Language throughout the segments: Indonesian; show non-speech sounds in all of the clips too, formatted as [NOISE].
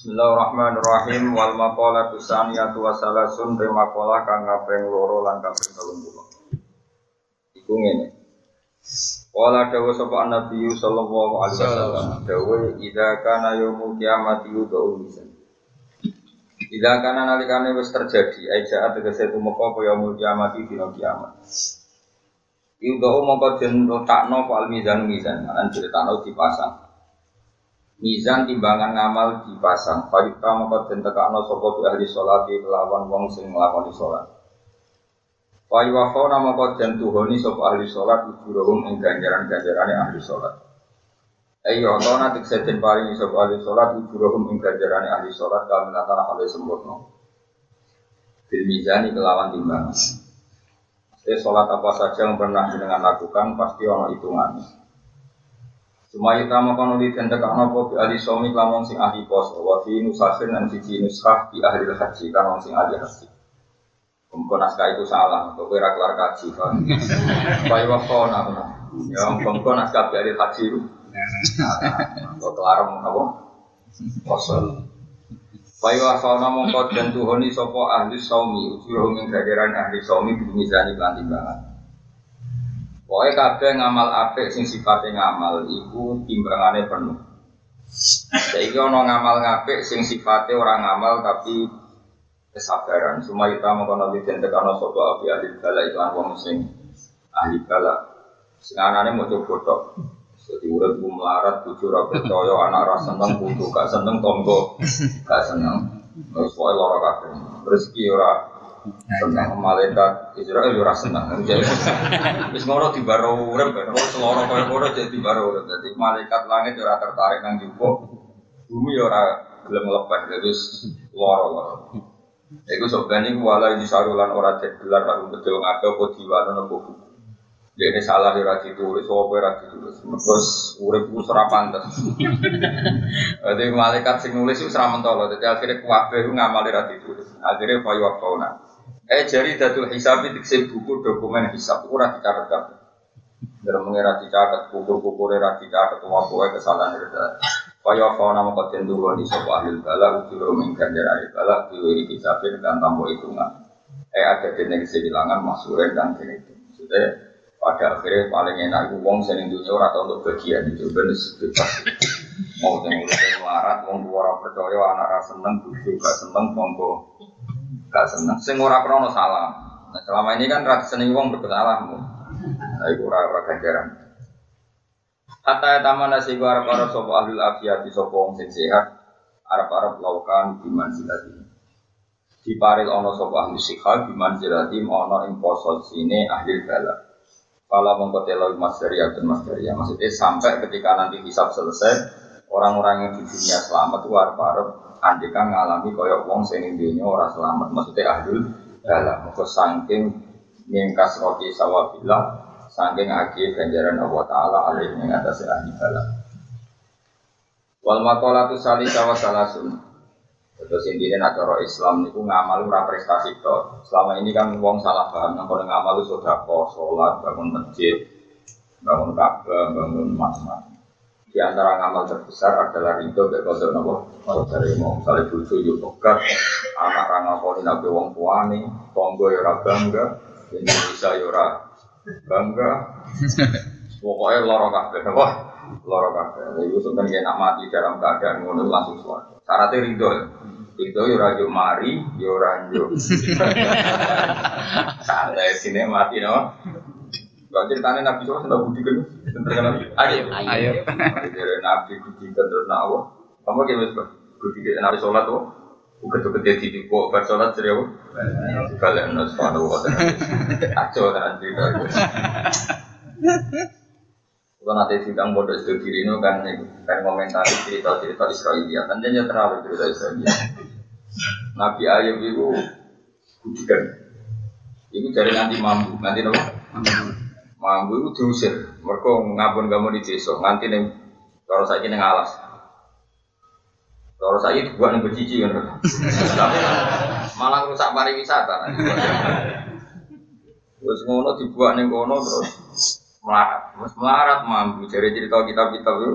Bismillahirrahmanirrahim wal maqala tusaniyatu wa salasun te maqala kang kaping loro lan kaping 30. Iku ngene. Wala dawa sapa Nabi sallallahu alaihi wasallam dawa idza kana yaumul kiamati yudau lisan. Idza kana nalikane wis terjadi aja tegese tumeka apa yaumul kiamati dina kiamat. Yudau mongko den letakno al mizan mizan, lan diletakno dipasang. Mizan timbangan ngamal dipasang. Fayuta maka den tekakno sapa bi ahli salat kelawan wong sing nglakoni salat. Fayuwafona maka den tuhoni sapa ahli salat ujurahum ing ganjaran-ganjarane ahli salat. Ayo to nanti seden paringi sapa ahli salat ujurahum ing ganjarane ahli salat kamilatan hale sempurna. Bil mizani kelawan timbangan. Jadi sholat apa saja yang pernah dengan lakukan pasti ono hitungannya. Semua kita makan ulit dan tekan nopo di ahli suami kamu sing ahli pos, wa fi nusahin dan cici nuskah di ahli haji kamu sing ahli haji. Mumpun naskah itu salah, kok kira kelar kaji kan? Bayi waktu apa? Ya, mumpun naskah di ahli haji itu. Kok kelar apa? Kosong. Bayi namun kau dan tuhoni sopo ahli suami, ujuroh menggajaran ahli suami bimizani kelanting banget. Pokoknya kabeh ngamal apik sing sifatnya ngamal iku timbangane penuh. Saiki ana ngamal ngapik sing sifatnya orang ngamal tapi kesabaran. Semua kita mau kono den tekano sapa api ahli bala itu wong sing ahli bala. Sing anane mau coba tok. Jadi ku melarat ora percaya anak ora seneng putu gak seneng tonggo gak seneng. Terus pokoke lara kabeh. Rezeki ora Senang malaikat Israel ora senang. [LAUGHS] Wis ngono di baro urip kan. Seloro koyo ngono jadi di baro urip. Dadi malaikat langit ora tertarik nang jupuk. Bumi ora gelem lepas. Jadi loro-loro. Iku sebenarnya wala di sarulan ora gelar karo betul ngape apa diwano nopo buku. Dia salah ya rati tulis, apa ora ditulis. Terus urip ku ora pantes. [LAUGHS] Jadi malaikat sing nulis itu ora mentolo. Jadi akhirnya kuwabe ku ngamal ora ditulis. Akhirnya fayu fauna. Eh jari datul hisab itu buku dokumen hisab ora dicatat kabeh. Dalam mengira dicatat kukur-kukur ora dicatat semua kowe kesalahan itu. Kaya fauna maka den di sapa ahli bala ujur min ganjar ahli bala diwiri hisabin dan tambo hitungan. Eh ada dene kehilangan masuren dan kene itu. Maksudnya pada akhirnya paling enak itu wong sing dunia ora tau untuk bagian itu ben bebas. Mau urip larat wong tua ora percaya anak ra seneng bojo gak seneng monggo gak seneng. Sing ora krono salah. Nah, selama ini kan rada seneng wong bersalah. Nah, iku ora. Hatta taman nasi gua arab arab sopo ahli afiat di sopo wong sing sehat arab arab laukan di manzilati. Di paril ono sopo ahli sikha di manzilati ono ing sini ahli bala. Kalau mengkoteloi mas dari dan mas dari maksudnya sampai ketika nanti hisab selesai orang-orang yang di dunia selamat itu arab arab andikan ngalami koyok wong sing dunia orang selamat maksudnya ahlul dalam maka saking mingkas roti sawabillah saking agi ganjaran Allah Ta'ala alaih yang atas ahli bala wal makolatu salih sawa salasun Terus intinya nak Islam niku ngamal ora prestasi to. Selama ini kan wong salah paham nang ngamal sudah sholat, bangun masjid, bangun Ka'bah, bangun macam-macam. Di antara ngamal terbesar adalah ridho kayak kode nopo? Dari mau misalnya bucu yuk pegat anak rangga koni nabi wong tuane tonggo yora bangga Indonesia yora bangga. Pokoknya loro kabeh apa loro kabeh. Itu sebenarnya nak mati dalam keadaan ngono langsung suara syaratnya ridho. Ridho yora yo mari yora yo [LAUGHS] santai sini mati no Gak ceritanya Nabi SAW sudah budi kan? Ayo. Ayo. Dari Nabi budi kan terus nawa. Kamu kayak mas budi kan Nabi sholat tuh. Bukan tuh gede di kok ber sholat jadi apa? Kalian nasi padu apa? Aco kan cerita. Kalau nanti sidang bodoh itu kiri ini kan kan komentari cerita-cerita Israelia. Kan dia terlalu cerita Israelia. Nabi Ayub itu budikan. Itu dari nanti mampu, nanti nopo. Mampu itu diusir. Mereka ngabun kamu di desa. Nganti nih, kalau saya ini ngalas. Kalau saya itu buat nih bercici kan. Malah rusak pariwisata. Terus ngono dibuat nih ngono terus melarat. Terus melarat mampu. Jadi cerita kitab-kitab itu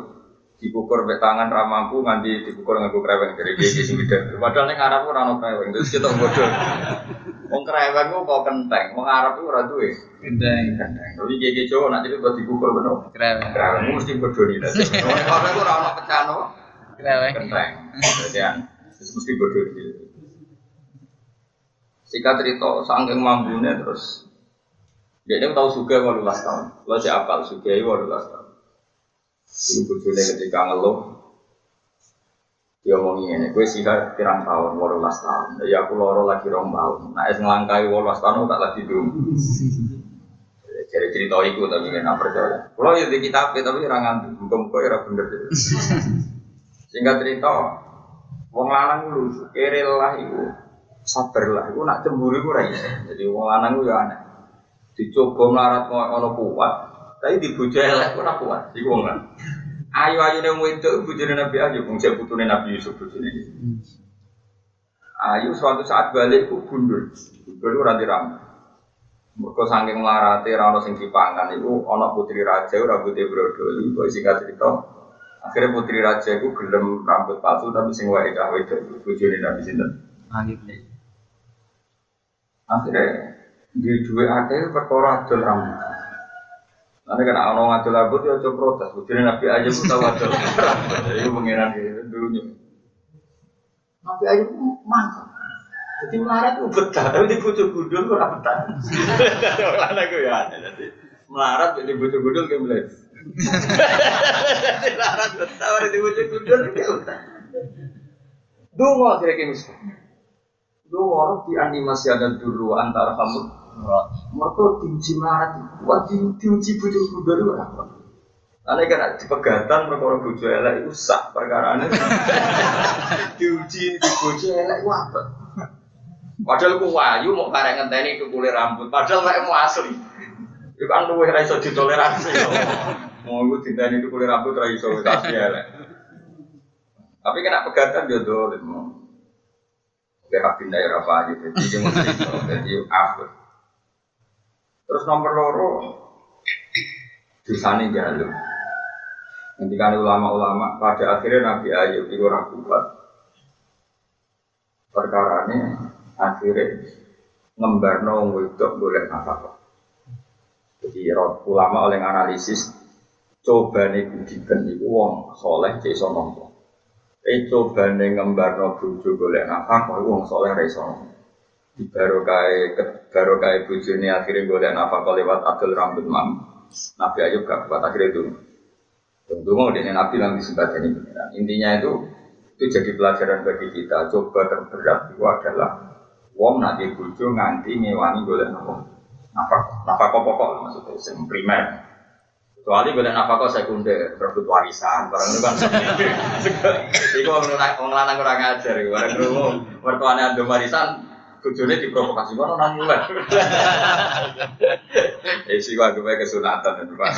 dikukur be tangan ra nganti dikukur nganggo kreweng dari gigi sing gede. Padahal ning Arab ora ono terus kita bodoh. Wong kreweng ku kok kenteng, wong Arab ku ora duwe. Kenteng. Tapi gigi Jawa nak jadi buat dikukur bener. Kreweng. Kreweng mesti bodoh nih. [LAUGHS] Wong kreweng ku ora ono pecahan apa? Kreweng. Kenteng. Jadi terus mesti bodoh gitu. Singkat cerita, saking mampunya terus dia ini tahu suga 18 tahun. Lo si apal suga 18 tahun. Ibu bujune ketika ngeluh dia ngomong ini, gue sih pirang tahun, walulas tahun. Ya aku loro lagi rong tahun. Nah, es ngelangkai walulas tahun tak lagi dulu. Jadi cerita itu tapi nggak percaya. Kalau ya di kitab tapi orang ngantuk, muka-muka ya bener. Sehingga cerita, wong lanang lu kere lah itu, sabar lah. Itu nak cemburu itu rai. Jadi wong lanang itu ya aneh. Dicoba melarat ngono kuat, tapi dibujuk elek ora kuat. Iku wong. Ayu ayu nih wedok bujune Nabi Ayub, cek putune Nabi Yusuf bujune. Ayu suatu saat balik ku gundul, gundul ora diram. Mergo saking melarate ora ono sing dipangan iku ana putri raja rambutnya brodoli, kok singkat cerita. Akhirnya putri raja iku gelem rambut palsu tapi sing wae cah wedok bojone Nabi sinten. Ayub. Akhirnya di dua akeh perkara adol rambut. Nanti kan ono ngadol rambut ya coba protes. Bujune Nabi aja pun tahu rambut. Jadi pengiran dulunya. Nabi aja mantap. Jadi melarat itu betah, tapi di bujuk gudul ora betah. [LAUGHS] Orang aku ya. Jadi melarat di bujuk gudul kayak belas. Jadi melarat betah, orang di bujuk gudul kayak betah. Dungo misalnya. Dungo orang di animasi ada dulu antara kamu mereka diuji melarat, wah di, diuji bujuk gudul itu apa? Ane kan di pegatan perkara bojo elek itu sak perkara diuji di bojo elek itu apa? Padahal ku wayu mau karek ngenteni itu kulit rambut, padahal mek mau asli. Itu kan luwih ra ditoleransi. Mau iku diteni itu kulit rambut ra iso asli elek. Tapi kena pegatan yo dolim. Oke, daerah apa aja, jadi mau jadi apa? Terus nomor loro, dosane jalur. Ketika ulama-ulama pada akhirnya Nabi Ayub itu orang kuat. Perkara ini akhirnya ngembarno wedok boleh nafkah. Jadi ulama oleh analisis coba nih budikan itu wong soleh iso nompo. Eh coba nih ngembarno bojo boleh nafkah wong soleh nompo. Di barokai barokai bojone akhirnya boleh nafkah lewat adil rambut mam. Nabi Ayub gak kuat akhirnya itu. Tentu mau dengan Nabi yang disebut ini Intinya itu itu jadi pelajaran bagi kita. Coba terberat itu adalah wong nanti bojo nganti ngewangi golek? Nafkah, nafkah pokok maksudnya sing primer. Kecuali golek nafkah sekunder, berebut warisan, barang itu kan. [LAUGHS] Iku wong wong lanang kurang ajar, barang krungu mertuane ando warisan bojone diprovokasi kono nang mulai. [LAUGHS] Eh sih gua gue kesunatan itu Pak.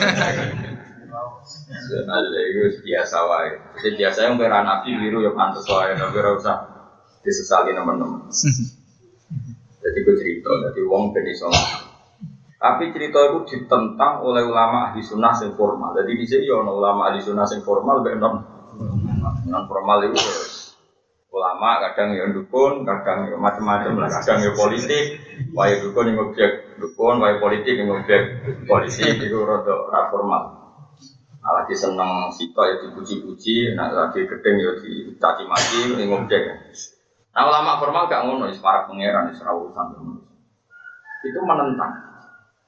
Nah, itu biasa wae. Jadi biasa yang berani nabi biru ya pantas wae, tapi ora usah disesali teman-teman. [LAUGHS] Jadi gue cerita, jadi wong ben iso. Tapi cerita itu ditentang oleh ulama ahli sunnah yang formal. Jadi di sini ono ulama ahli sunnah yang formal, non non formal itu terus. Ulama kadang ya dukun, kadang ya macam-macam kadang ya politik, wae dukun yang objek dukun, wae politik yang objek politik itu rada ra formal. Nah, lagi seneng sito ya dipuji-puji, nah lagi gedeng ya dicaci maki, yang objek. Nah ulama formal gak ngono, para pangeran, isra urusan itu menentang.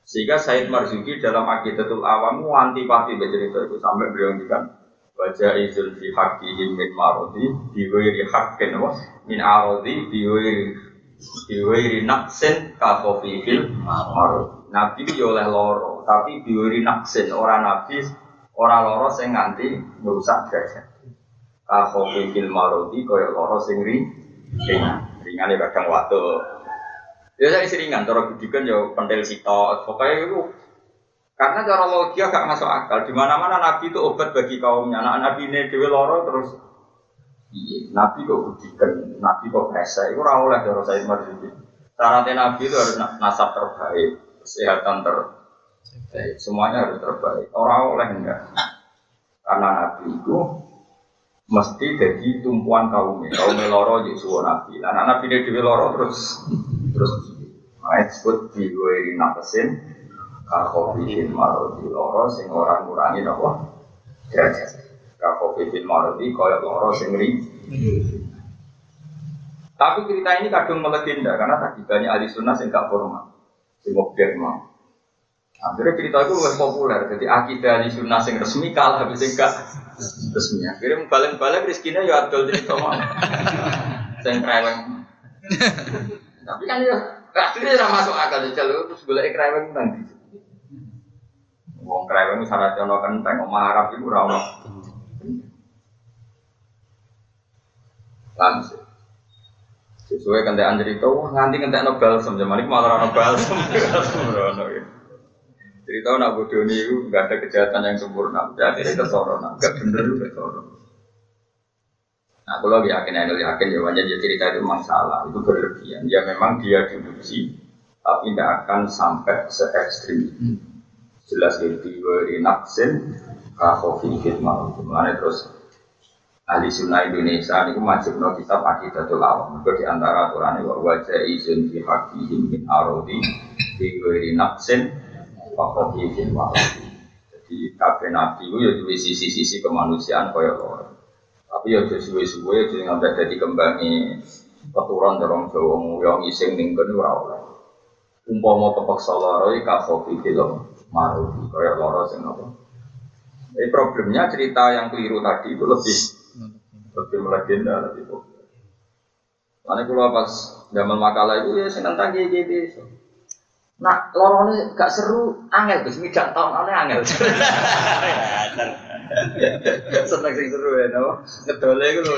Sehingga Said Marzuki dalam Aqidatul Awam antipati cerita itu sampai beliau ngendikan wajah izul fi haqqihim min marodi biwiri haqqin wa min arodi biwiri biwiri naksin ka fil marodi. Nabi yo oleh loro, tapi biwiri naksin orang nabi orang loro sing nganti merusak derajat. Ka fil marodi kaya loro sing ri ringan, ringan ya kadang waktu Ya saya seringan, cara budikan ya pentil sito, pokoknya itu karena cara logika gak masuk akal. Di mana mana Nabi itu obat bagi kaumnya. Anak Nabi ini dewi loro terus iya, Nabi kok budikan, Nabi kok resa. Itu ora oleh cara saya marzuki. Syaratnya Nabi itu harus nasab terbaik, kesehatan terbaik, semuanya harus terbaik. Orang oleh enggak. Karena Nabi itu mesti jadi tumpuan kaum kaum loro jadi suwo Nabi. Anak Nabi dia dewi loro terus terus nah, disebut diwiri nakesin kakofihin marodi loro sing orang ngurangi nopo derajat. Kakofihin marodi koyok loro sing ri. Tapi cerita ini kadung melegenda karena tadi banyak ahli sunnah yang gak formal, sing objek mau. Akhirnya cerita itu lebih populer, jadi akidah ahli sunnah yang resmi kalah habis gak resmi. Akhirnya balik-balik rezekinya ya adol cerita mau, sing kreweng. Tapi kan ya akhirnya masuk akal aja lu terus boleh kreweng nanti. Wong kreweng syaratnya ono kenteng, omah Arab itu ora ono. Langsung. Sesuai kentekan cerita, wah nganti kentek no balsam, zaman ini malah no balsam. Cerita nak ini nggak ada kejahatan yang sempurna, jadi akhirnya kesorona, nggak bener juga kesorona. Nah, kalau yakin, saya yakin ya wajar cerita itu masalah, itu berlebihan. Ya memang dia diuji, tapi tidak akan sampai se ekstrim itu. Jelas itu naksin, kahofi fitmal. Mengenai terus ahli sunnah Indonesia ini wajib no kitab akidatul awam. Itu di antara aturan ini wajah izin fi hakihim min arodi fi ghairi nafsin wa khafifin wa Jadi kabeh nabi itu ya sisi-sisi kemanusiaan kaya loro. Tapi ya suwe-suwe ya jangan ngambil dadi kembangi keturunan dorong Jawa nguyong ising ning kene ora oleh. Umpama kepaksa lara iki ka khafifil marudi kaya loro sing apa. Jadi problemnya cerita yang keliru tadi itu lebih lebih melegenda lebih populer. Mana kalau pas zaman makalah itu ya senang tadi gitu. Nah, lorone gak seru, angel Gus, mijak tahun ane angel. [LAUGHS] Seneng sing seru ya, no. Ngedole iku lho.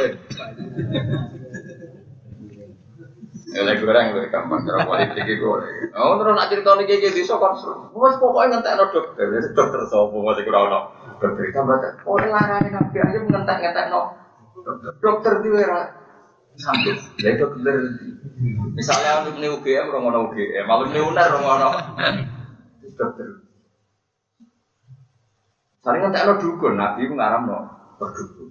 Lagi goreng lho gampang cara politik iku. Oh, terus nak cerita niki iki desa kon seru. Wes pokoke ngentekno dokter, dokter sapa mesti ora ono. Dokter tambah oh larane nabi aja ngentek-ngentekno. Dokter di era sambut. Ya dokter. Misalnya untuk nih UGM, orang mana UGM, malu nih UNER, orang mana dokter. Saling ngentek lo dukun, nabi itu ngaram no berdukun.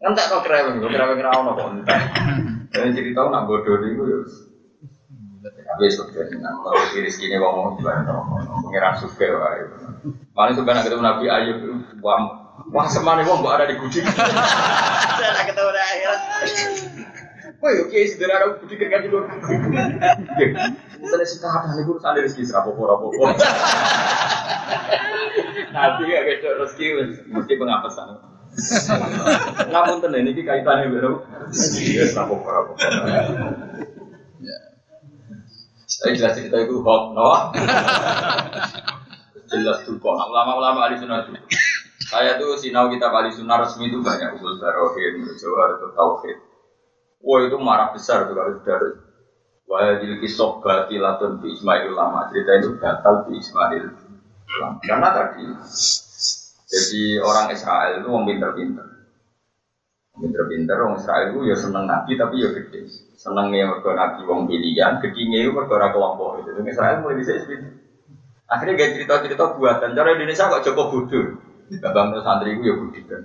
Ngentek no kereweng, kereweng rawon no kok entek. [LAUGHS] Jadi cerita nak bodoh nih gue Tapi sebenarnya mau diri sini ngomong gimana pengiran suka wae. Paling suka nak ketemu Nabi Ayub, wah wah semane wong ada di kucing. Saya nak ketemu akhirat. Woi, oke, sederhana budi kerja dulu. Misalnya sih kata nih gue sadar rezeki serapopo rapopo. [LAUGHS] Nanti ya guys, rezeki mesti pengapesan. Namun tenan ini kaitannya baru. Iya, serapopo rapopo. Saya jelas cerita itu hoax, no? Jelas tuh kok. Ulama-ulama ahli sunnah itu. Saya tuh sinau kita ahli sunnah resmi itu banyak usul barohin, jawar atau tauhid. Wah itu marah besar tuh kalau sudah Wah jadi kisah batilatun di Ismail lama cerita itu batal di Ismail ulama. Karena tadi jadi orang Israel itu orang pinter-pinter. Pinter-pinter orang Israel itu ya seneng nabi tapi ya gede. Senengnya mereka nabi wong pilihan, gedingnya itu mereka kelompok itu. Israel mulai bisa seperti Akhirnya gak cerita-cerita buatan. Cara Indonesia kok Joko bodoh. Babang santri itu ya budi kan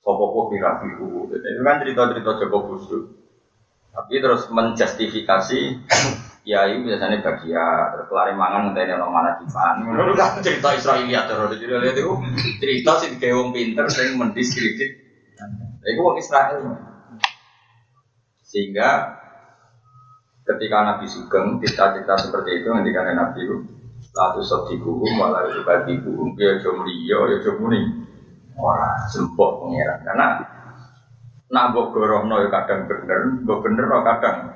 Sopo kira biru. Itu kan cerita-cerita Joko Busu. Tapi terus menjustifikasi ya ini biasanya bagian terus kelari mangan ngenteni orang mana dipan. Menurut kan cerita Israelia terus jadi lihat itu cerita sih kayak wong pinter sing mendiskredit. Itu wong Israel. Sehingga ketika Nabi Sugeng cerita-cerita seperti itu ketika Nabi itu lalu sodiku malah itu batiku ya jomliyo ya jomuni orang sempok pengiran karena nak mbok gorohno ya kadang bener, mbok bener no kadang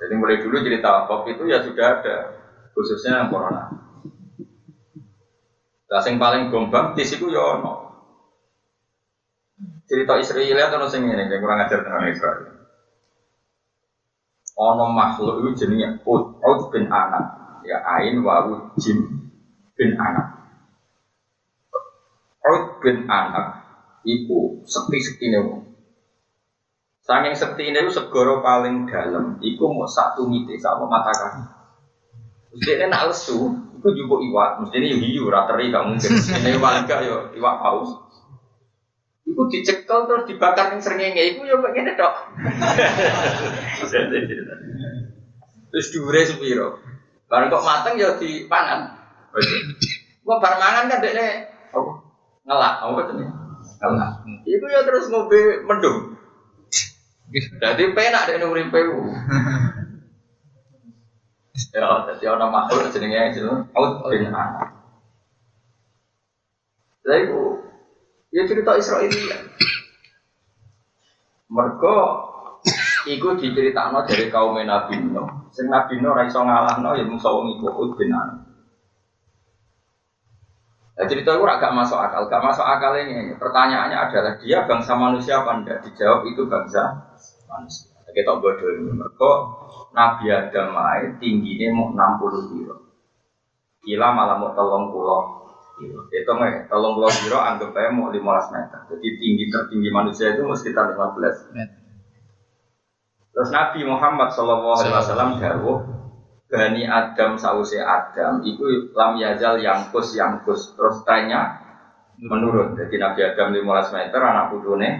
Jadi mulai dulu cerita kop itu ya sudah ada, khususnya yang corona. Sing paling gombang di situ ya ono. Cerita Israel atau sing ini yang kurang ajar tentang Israel. Ono makhluk itu jenisnya Ud, Ud bin Anak, ya Ain wawu Jim bin Anak. Ud bin Anak iku sekti-sekti wong. Saking sekti ini segoro paling dalam, iku mau satu mite sama mata kaki. Terus dia nak lesu, Iku juga iwak, mesti ini hiu, rateri gak mungkin. [LAUGHS] Ini iwak enggak yo, iwak paus. Iku dicekel terus dibakar ning srengenge, iku yo ngene tok. terus diure sepiro. Bareng kok mateng ya dipangan. Kok bar mangan kan dekne apa? Ngelak, apa jenenge? Ngelak. Iku ya terus ngombe mendung. Jadi penak dekne uripe ku. [LAUGHS] Ya, jadi ana makhluk jenenge itu out bin anak. Iku ya cerita Israelia. Mergo iku diceritakno dari kaum Nabi Nuh. Sing Nabi Nuh ora iso ngalahno ya mung wong iku Hud bin Anak. Nah, cerita itu agak masuk akal, gak masuk akal ini. Pertanyaannya adalah dia bangsa manusia apa enggak? Dijawab itu bangsa manusia. Kita bodoh ini. Mereka Nabi Adam mai tingginya mau 60 kilo. Gila malah mau tolong pulau kilo. Itu nggak tolong pulau kilo anggap aja mau 15 meter. Jadi tinggi tertinggi manusia itu mau sekitar 15 meter. Terus Nabi Muhammad Wasallam dawuh Bani Adam sausi Adam itu lam yazal yang kus yang kus terus tanya menurun. Jadi Nabi Adam 15 meter anak putune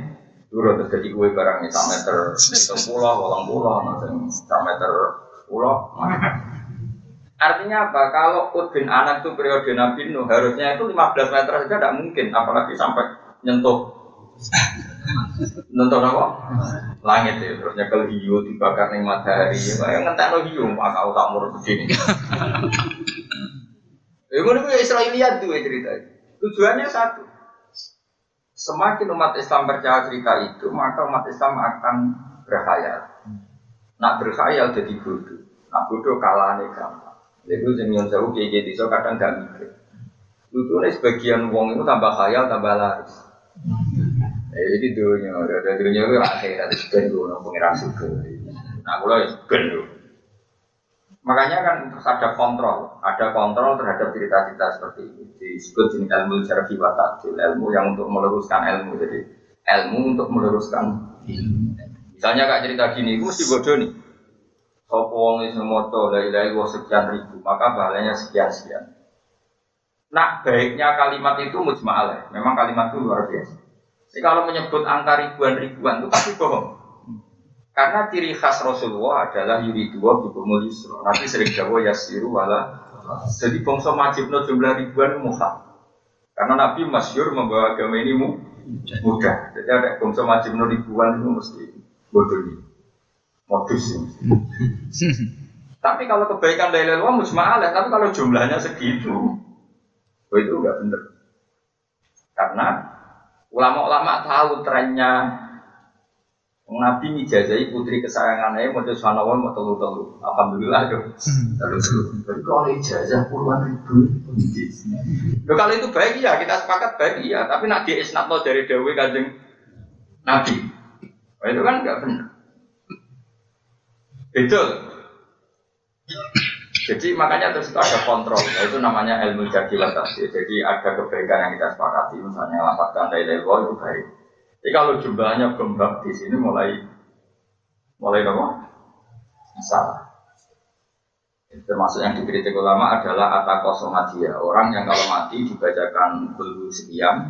turun. Terus jadi barangnya sak meter pulau walang pulau sak meter pulau Artinya apa? Kalau Udin anak itu periode Nabi Nuh harusnya itu 15 meter saja tidak mungkin, apalagi sampai nyentuh nyentuh apa? Langit ya, terus nyekel hiu dibakar nih matahari, yang ngentek no hiu, maka tak murah begini. Ya, itu Israeliat tuh cerita. Tujuannya satu, Semakin umat Islam percaya cerita itu, maka umat Islam akan berkhayal. Nak berkhayal jadi bodoh. Nak bodoh kalah nih gampang. Itu yang jauh kayak gitu, so kadang gak mikir. Nih sebagian uang itu tambah khayal, tambah laris. Eh, jadi dunia, ada dunia itu akhirat ben gue pengiran suka. Nah, kalau ya ben Makanya kan terus ada kontrol, ada kontrol terhadap cerita-cerita seperti ini. Disebut jenis ilmu syarfi wa ilmu yang untuk meluruskan ilmu. Jadi ilmu untuk meluruskan ilmu. Misalnya kak cerita gini, itu mesti bodoh nih. Sopo wong iso moto la ilaha sekian ribu, maka pahalanya sekian sekian. Nah, baiknya kalimat itu mujma'alah. Memang kalimat itu luar biasa. Jadi kalau menyebut angka ribuan-ribuan itu pasti bohong. Karena ciri khas Rasulullah adalah yuri dua bikumul yusro. Nabi sering jawa yasiru wala. Jadi bangsa majibno jumlah ribuan muha. Karena Nabi masyur membawa agama ini mudah. Jadi ada bangsa majibno ribuan itu mesti bodoh. Modus ini. tapi kalau kebaikan dari luar musma'alah, tapi kalau jumlahnya segitu, oh itu enggak benar. Karena ulama-ulama tahu trennya Nabi ngijazai putri kesayangannya mau terus sanawan mau telu telu. Alhamdulillah telu. Tapi kalau ijazah puluhan ribu. Loh, kalau itu baik ya kita sepakat baik ya. Tapi nak di isnat dari Dewi kanjeng Nabi. Oh, itu kan nggak benar. Betul. Jadi makanya terus itu ada kontrol. Nah, itu namanya ilmu jadi Jadi ada kebaikan yang kita sepakati. Misalnya lapatkan dari itu baik. Jadi kalau jumlahnya gembak di sini mulai mulai apa? Salah. Termasuk yang dikritik ulama adalah atakosomadia. Orang yang kalau mati dibacakan bulu sekian,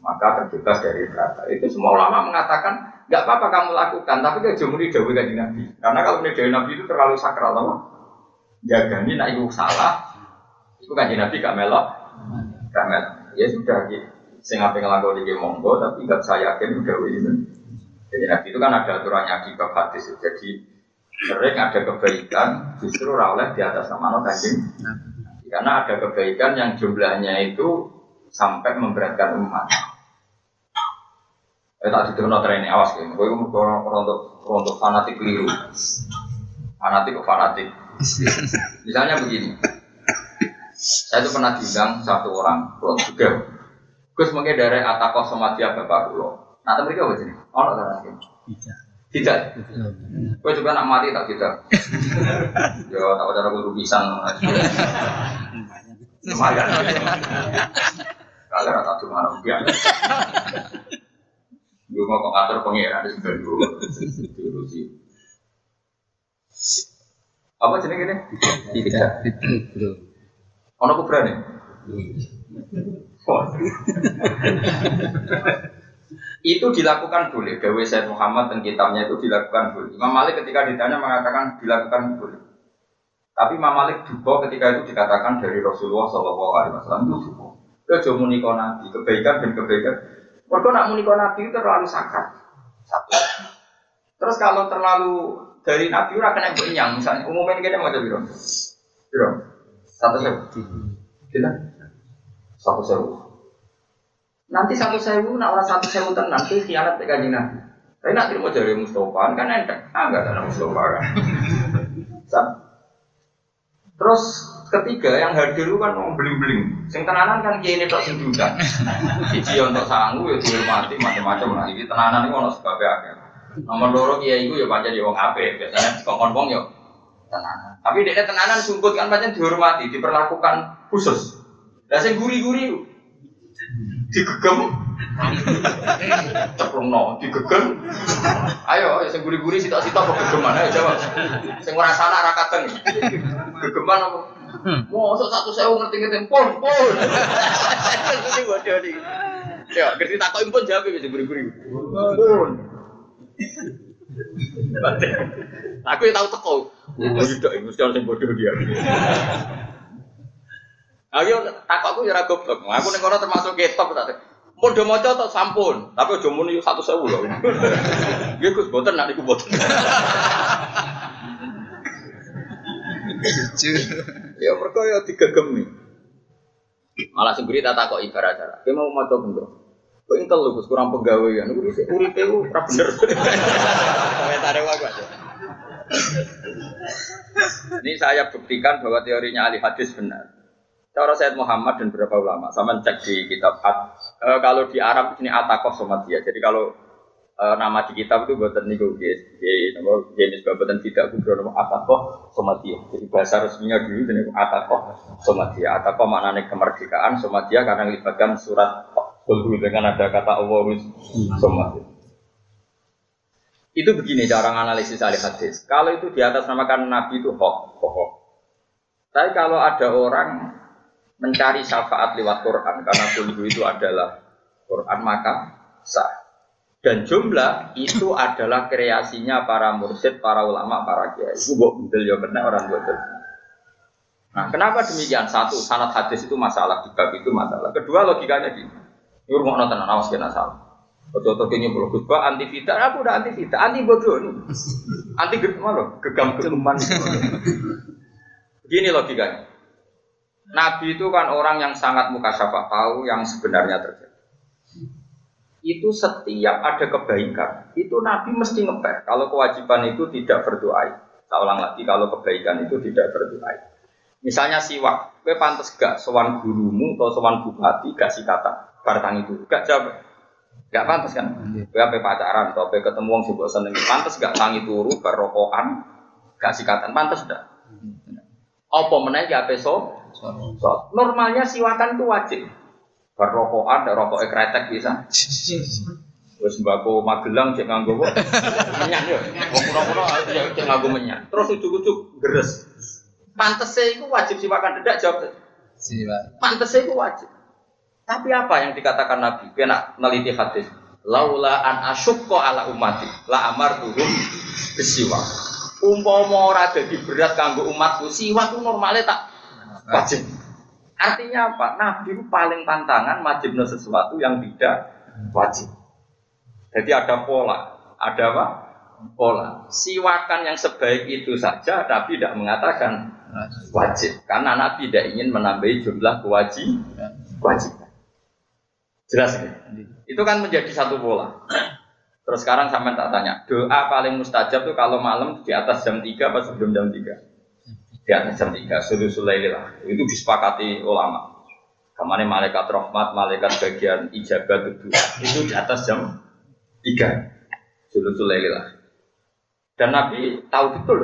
maka terbebas dari neraka. Itu semua ulama mengatakan nggak apa-apa kamu lakukan, tapi ke jumlah dawe kaji nabi. Karena kalau ini nabi itu terlalu sakral, apa? Jaga ini nak ibu salah, itu kaji nabi gak melok, gak melok. Ya sudah gitu sing apa ngelakoni di monggo tapi nggak saya yakin udah ini. Jadi nabi itu kan ada aturannya di bab hadis. Jadi sering ada kebaikan justru oleh di atas nama kanjeng karena ada kebaikan yang jumlahnya itu sampai memberatkan umat. Eh tak itu no training awas gitu. Gue untuk untuk fanatik keliru. Fanatik kok fanatik. [LAUGHS] Misalnya begini. Saya itu pernah diundang satu orang, juga Gus mungkin dari atako somatia bapak kulo. Nah, tapi mereka apa sih? Oh, tak Tidak. Tidak. Gue juga nak mati tak tidak. [LAUGHS] Yo, tak ada guru pisang. Lumayan. Kalau rata tuh mana biar. Gue mau kok ngatur pengiran di sebelah dulu. Apa jenis ini? Tidak. Tidak. Ono kuburan ya? itu dilakukan boleh. Gawe Said Muhammad dan kitabnya itu dilakukan boleh. Imam Malik ketika ditanya mengatakan dilakukan boleh. Tapi Imam Malik juga ketika itu dikatakan dari Rasulullah Shallallahu Alaihi Wasallam itu juga. Kejo muniko nabi, kebaikan dan kebaikan. Mereka nak muniko nabi itu terlalu sakit. Satu. Terus kalau terlalu dari nabi ora kena benyang, misalnya umumnya kita mau jadi Biro. Satu sewu. Kita. Satu sewu. Nanti satu sewu, nak orang satu sewu tenang, nanti khianat kajian nabi. Tapi nak terima dari Mustafa kan enteng. Ah enggak ada Mustafa kan. Terus ketiga yang hadir kan mau beling-beling. Sing tenanan kan kiai ini tak sing diundang. Siji untuk sanggu ya dihormati macam-macam lah. Ini tenanan itu ono sebab akeh. Nomor loro kiai itu ya pancen ya wong apik. Biasanya kongkon wong ya tenanan. Tapi dia tenanan sumput kan pancen dihormati, diperlakukan khusus. Lah sing guri-guri digegem. Ceplong no digegem. Ayo sing guri-guri sitok-sitok kok gegeman ayo jawab. Sing ora salah ra kadeng gegeman apa? Mau satu sewu ngerti-ngerti pun pun. [LAUGHS] Ngerti bodoh nih. Ya ngerti takut impun jawab ya guri-guri. Pun aku yang tahu teko tidak ini mesti orang bodoh dia Ayo takut aku ya goblok. Aku ning kono termasuk ketop tak. Do maca tok sampun, tapi aja muni 1000 lho. Nggih Gus, mboten nek niku mboten. Ya mergo ya digegemi. Malah sing beri tak kok ibarat cara. Kowe mau maca bendro. Kok intel lho Gus kurang pegawaian. Niku dhisik uripe ku ora bener. Komentare wae aja. Ini saya buktikan bahwa teorinya ahli hadis benar. Cara Said Muhammad dan beberapa ulama, sama cek di kitab At, e, kalau di Arab ini Atakoh Somatia. Jadi kalau e, nama di kitab itu buatan niku guys, jenis buatan tidak kubro nama Atakoh Somatia. Jadi bahasa resminya dulu ini Atakoh Somatia. Atakoh maknanya kemerdekaan, Somatia karena melibatkan surat Kulhu dengan ada kata Allah Somatia. Itu begini cara analisis ahli hadis. Kalau itu di atas namakan Nabi itu hoax, hoax. Tapi kalau ada orang mencari syafaat lewat Quran karena kulhu itu adalah Quran maka sah. Dan jumlah itu adalah kreasinya para mursyid, para ulama, para kiai. Itu buat bendel ya benar orang buat Nah, kenapa demikian? Satu, sanat hadis itu masalah, di bab itu masalah. Kedua, logikanya gini. Ini rumah nonton, awas kena salah. Ojo-ojo kini belum kusbah anti fita, aku udah anti fita, anti bodoh nih. Anti gegam, gegam gegaman. Begini logikanya. Nabi itu kan orang yang sangat muka syafa tahu yang sebenarnya terjadi. Itu setiap ada kebaikan, itu Nabi mesti ngepek. Kalau kewajiban itu tidak berdoa. Tak ulang lagi, kalau kebaikan itu tidak berdoa. Misalnya siwak, gue pantas gak sewan gurumu atau sewan bupati gak kata bartang itu, gak jawab. Gak pantas kan? Gue apa pacaran atau apa ketemu orang sebuah seneng, pantas gak tangi turu berrokokan, gak sikatan, pantas gak? Apa menaik ya so? So, normalnya siwakan itu wajib. Berrokokan, ada rokok ekretek bisa. Terus sembako Magelang cek nganggo. Menyan yo. Wong pura-pura ya cek nganggo menyan. Terus ujuk-ujuk geres. Pantese itu wajib siwakan tidak jawab. Siwak. Pantese itu wajib. Tapi apa yang dikatakan Nabi? Kena neliti hadis. Laula an asyukko ala umati la amar turun besiwa. Umpama ora dadi berat kanggo umatku, siwak itu normalnya tak wajib. Artinya apa? Nabi paling tantangan wajibnya sesuatu yang tidak wajib. Jadi ada pola, ada apa? Pola. Siwakan yang sebaik itu saja, tapi tidak mengatakan wajib. Karena Nabi tidak ingin menambahi jumlah kewajiban. Kewajiban. Jelas ya? Itu kan menjadi satu pola. Terus sekarang sampai tak tanya, doa paling mustajab tuh kalau malam di atas jam 3 apa sebelum jam 3? di atas jam tiga sulusul lah itu disepakati ulama. Ke mana malaikat rahmat malaikat bagian ijabat itu itu di atas jam tiga. Sulusul lah dan Nabi tahu betul.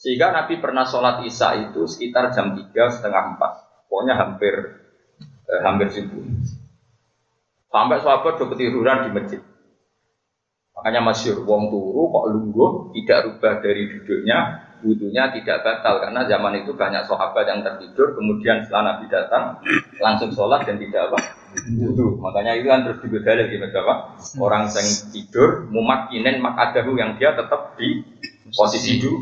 Sehingga Nabi pernah sholat isya itu sekitar jam tiga setengah empat. Pokoknya hampir eh, hampir subuh sampai sahabat udah ketiduran di masjid. Makanya masyur wong turu kok lungguh tidak rubah dari duduknya wudhunya tidak batal. Karena zaman itu banyak sahabat yang tertidur kemudian setelah Nabi datang langsung sholat dan tidak apa? Wudhu. Makanya itu kan terus digodali gitu apa? Orang yang tidur mumakinin makadahu yang dia tetap di posisi duduk.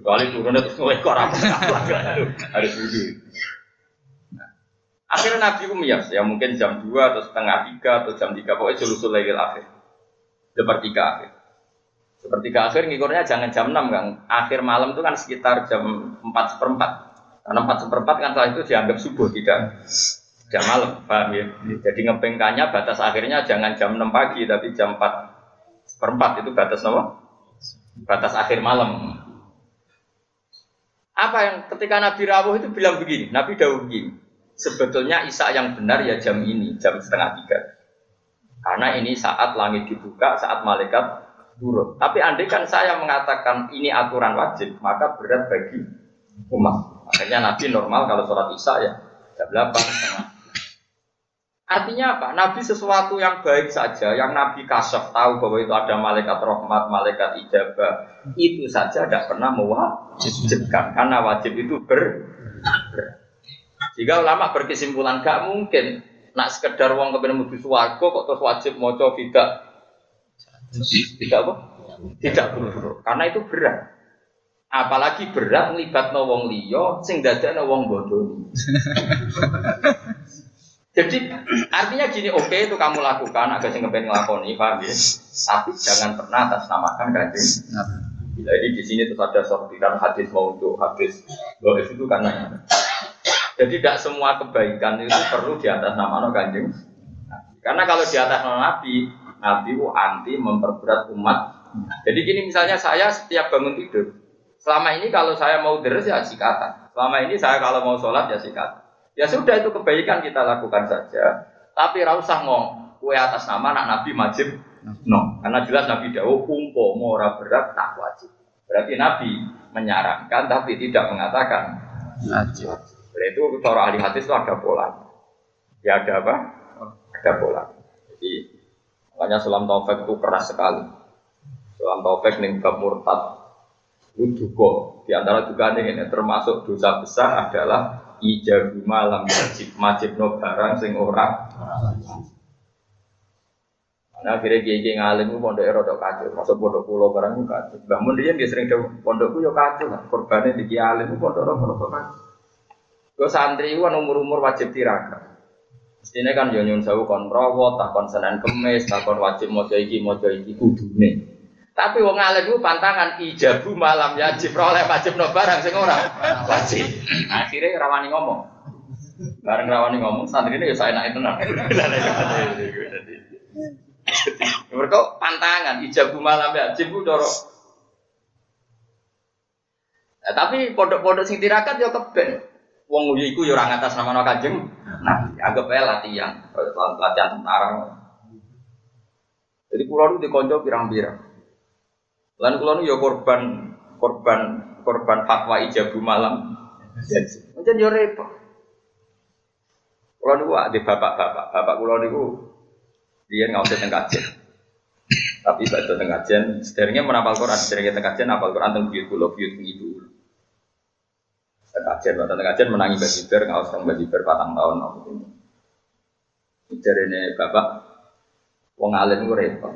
Kecuali turunnya terus mulai korak [LAUGHS] harus nah, akhirnya Nabi Umiyas ya mungkin jam 2 atau setengah 3 atau jam 3 pokoknya sulusul lagi akhir sepertiga akhir seperti ke akhir ngikurnya jangan jam 6 kan. Akhir malam itu kan sekitar jam 4 seperempat. Karena 4 seperempat kan setelah itu dianggap subuh, tidak jam malam. Paham ya? Jadi ngepengkannya batas akhirnya jangan jam 6 pagi, tapi jam 4 seperempat itu batas apa? Batas akhir malam. Apa yang ketika Nabi Rawuh itu bilang begini, Nabi Dawud begini, sebetulnya Isa yang benar ya jam ini, jam setengah tiga. Karena ini saat langit dibuka, saat malaikat turun. Tapi andai kan saya mengatakan ini aturan wajib, maka berat bagi umat. Akhirnya Nabi normal kalau sholat isya ya jam 8 Artinya apa? Nabi sesuatu yang baik saja, yang Nabi kasaf tahu bahwa itu ada malaikat rahmat, malaikat ijabah, itu saja tidak pernah mewajibkan karena wajib itu ber. Jika ulama berkesimpulan gak mungkin nak sekedar uang kebenaran mudu suwargo kok terus wajib mau tidak tidak apa? Tidak buru Karena itu berat. Apalagi berat melibat wong liya sing dadakno wong bodoh. [LAUGHS] Jadi artinya gini, oke okay, itu kamu lakukan agak sing kepengen ngelakoni, paham ya? Tapi jangan pernah atas namakan kanjeng. Jadi di sini terus ada sortiran hadis mau untuk hadis bahwa itu karena jadi tidak semua kebaikan itu perlu di atas nama kanjeng. Karena kalau di atas nama Nabi, Nabi itu anti memperberat umat. Jadi gini misalnya saya setiap bangun tidur, selama ini kalau saya mau deres ya sikatan. Selama ini saya kalau mau sholat ya sikatan. Ya sudah itu kebaikan kita lakukan saja. Tapi rausah ngomong, kue atas nama anak Nabi wajib. No, karena jelas Nabi Dawo umpo ora berat tak wajib. Berarti Nabi menyarankan tapi tidak mengatakan wajib. Berarti itu cara ahli hadis itu ada pola. Ya ada apa? Ada pola. Jadi Makanya Sulam Taufik itu keras sekali. Sulam Taufik ning bab murtad juga di antara juga ini termasuk dosa besar adalah ijabu malam wajib wajib no barang sing ora Nah, akhirnya kiai kiai ngalim itu pondok erodo kacau, masuk pondok pulau barang itu kacau. Bangun dia dia sering pondokku yo kacau lah, korbannya di alim itu pondok pondok kacau. Gue santri itu kan umur umur wajib tirakat. Mestinya kan yo nyun sewu kon rawat, tak kon senen kemis, tak kon wajib mojo iki mojo iki kudune. Tapi wong alim ku pantangan ijabu malam yajib oleh wajib no barang sing ora wajib. Akhirnya rawani ngomong. Bareng rawani ngomong santri ini saya naik tenang. Mereka pantangan ijabu malam yajib ku doro. Nah, tapi pondok-pondok sing tirakat yo keben. Wong iku yo ora ngatas nama Kanjeng Nabi. Anggap aja latihan, latihan tentara. Jadi pulau itu dikonco pirang-pirang. Lalu pulau itu ya korban korban korban fatwa ijabu malam. Macam yo repot. Pulau itu ada bapak-bapak, bapak pulau itu dia nggak usah tengkajen. Tapi baca tengkajen, sederhana menapal Quran, sederhana tengkajen, apal Quran tentang biut pulau biut itu. Kajian, waktu kajian menangi bajiber, nggak usah bajiber patang tahun. Jadi ini bapak, wong alim gue repot.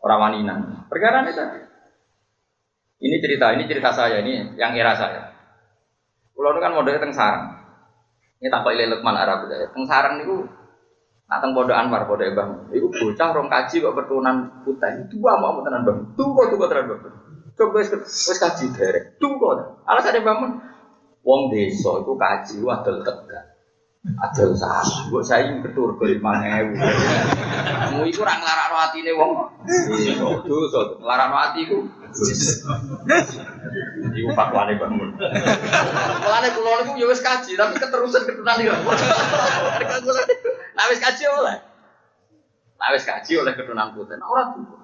Orang wanita. Perkara ini tadi. Ini cerita, ini cerita saya, ini yang era saya. Pulau kan modalnya teng sarang. Ini tanpa ilmu Lukman Arab ya. Teng sarang itu Nah, bodoh Anwar, bodoh Ibang. Itu bocah rong kaji kok berturunan putih. Itu gua mau tenan bang. Tuh kok tenan bang. Coba wis wis kaji derek. Tunggu. Alasan bangun. Wong desa itu kaji wadol tegak. Adol salah. Mbok saya ingin ketur ke 5000. Kamu iku ora nglarakno atine wong. Dosa, nglarakno ati iku. Iku fatwane bangun. Mulane kula niku ya wis kaji, tapi keterusan keturunan iki. Nah wis kaji oleh. Nah wis kaji oleh keturunan putih. Nah ora tuh.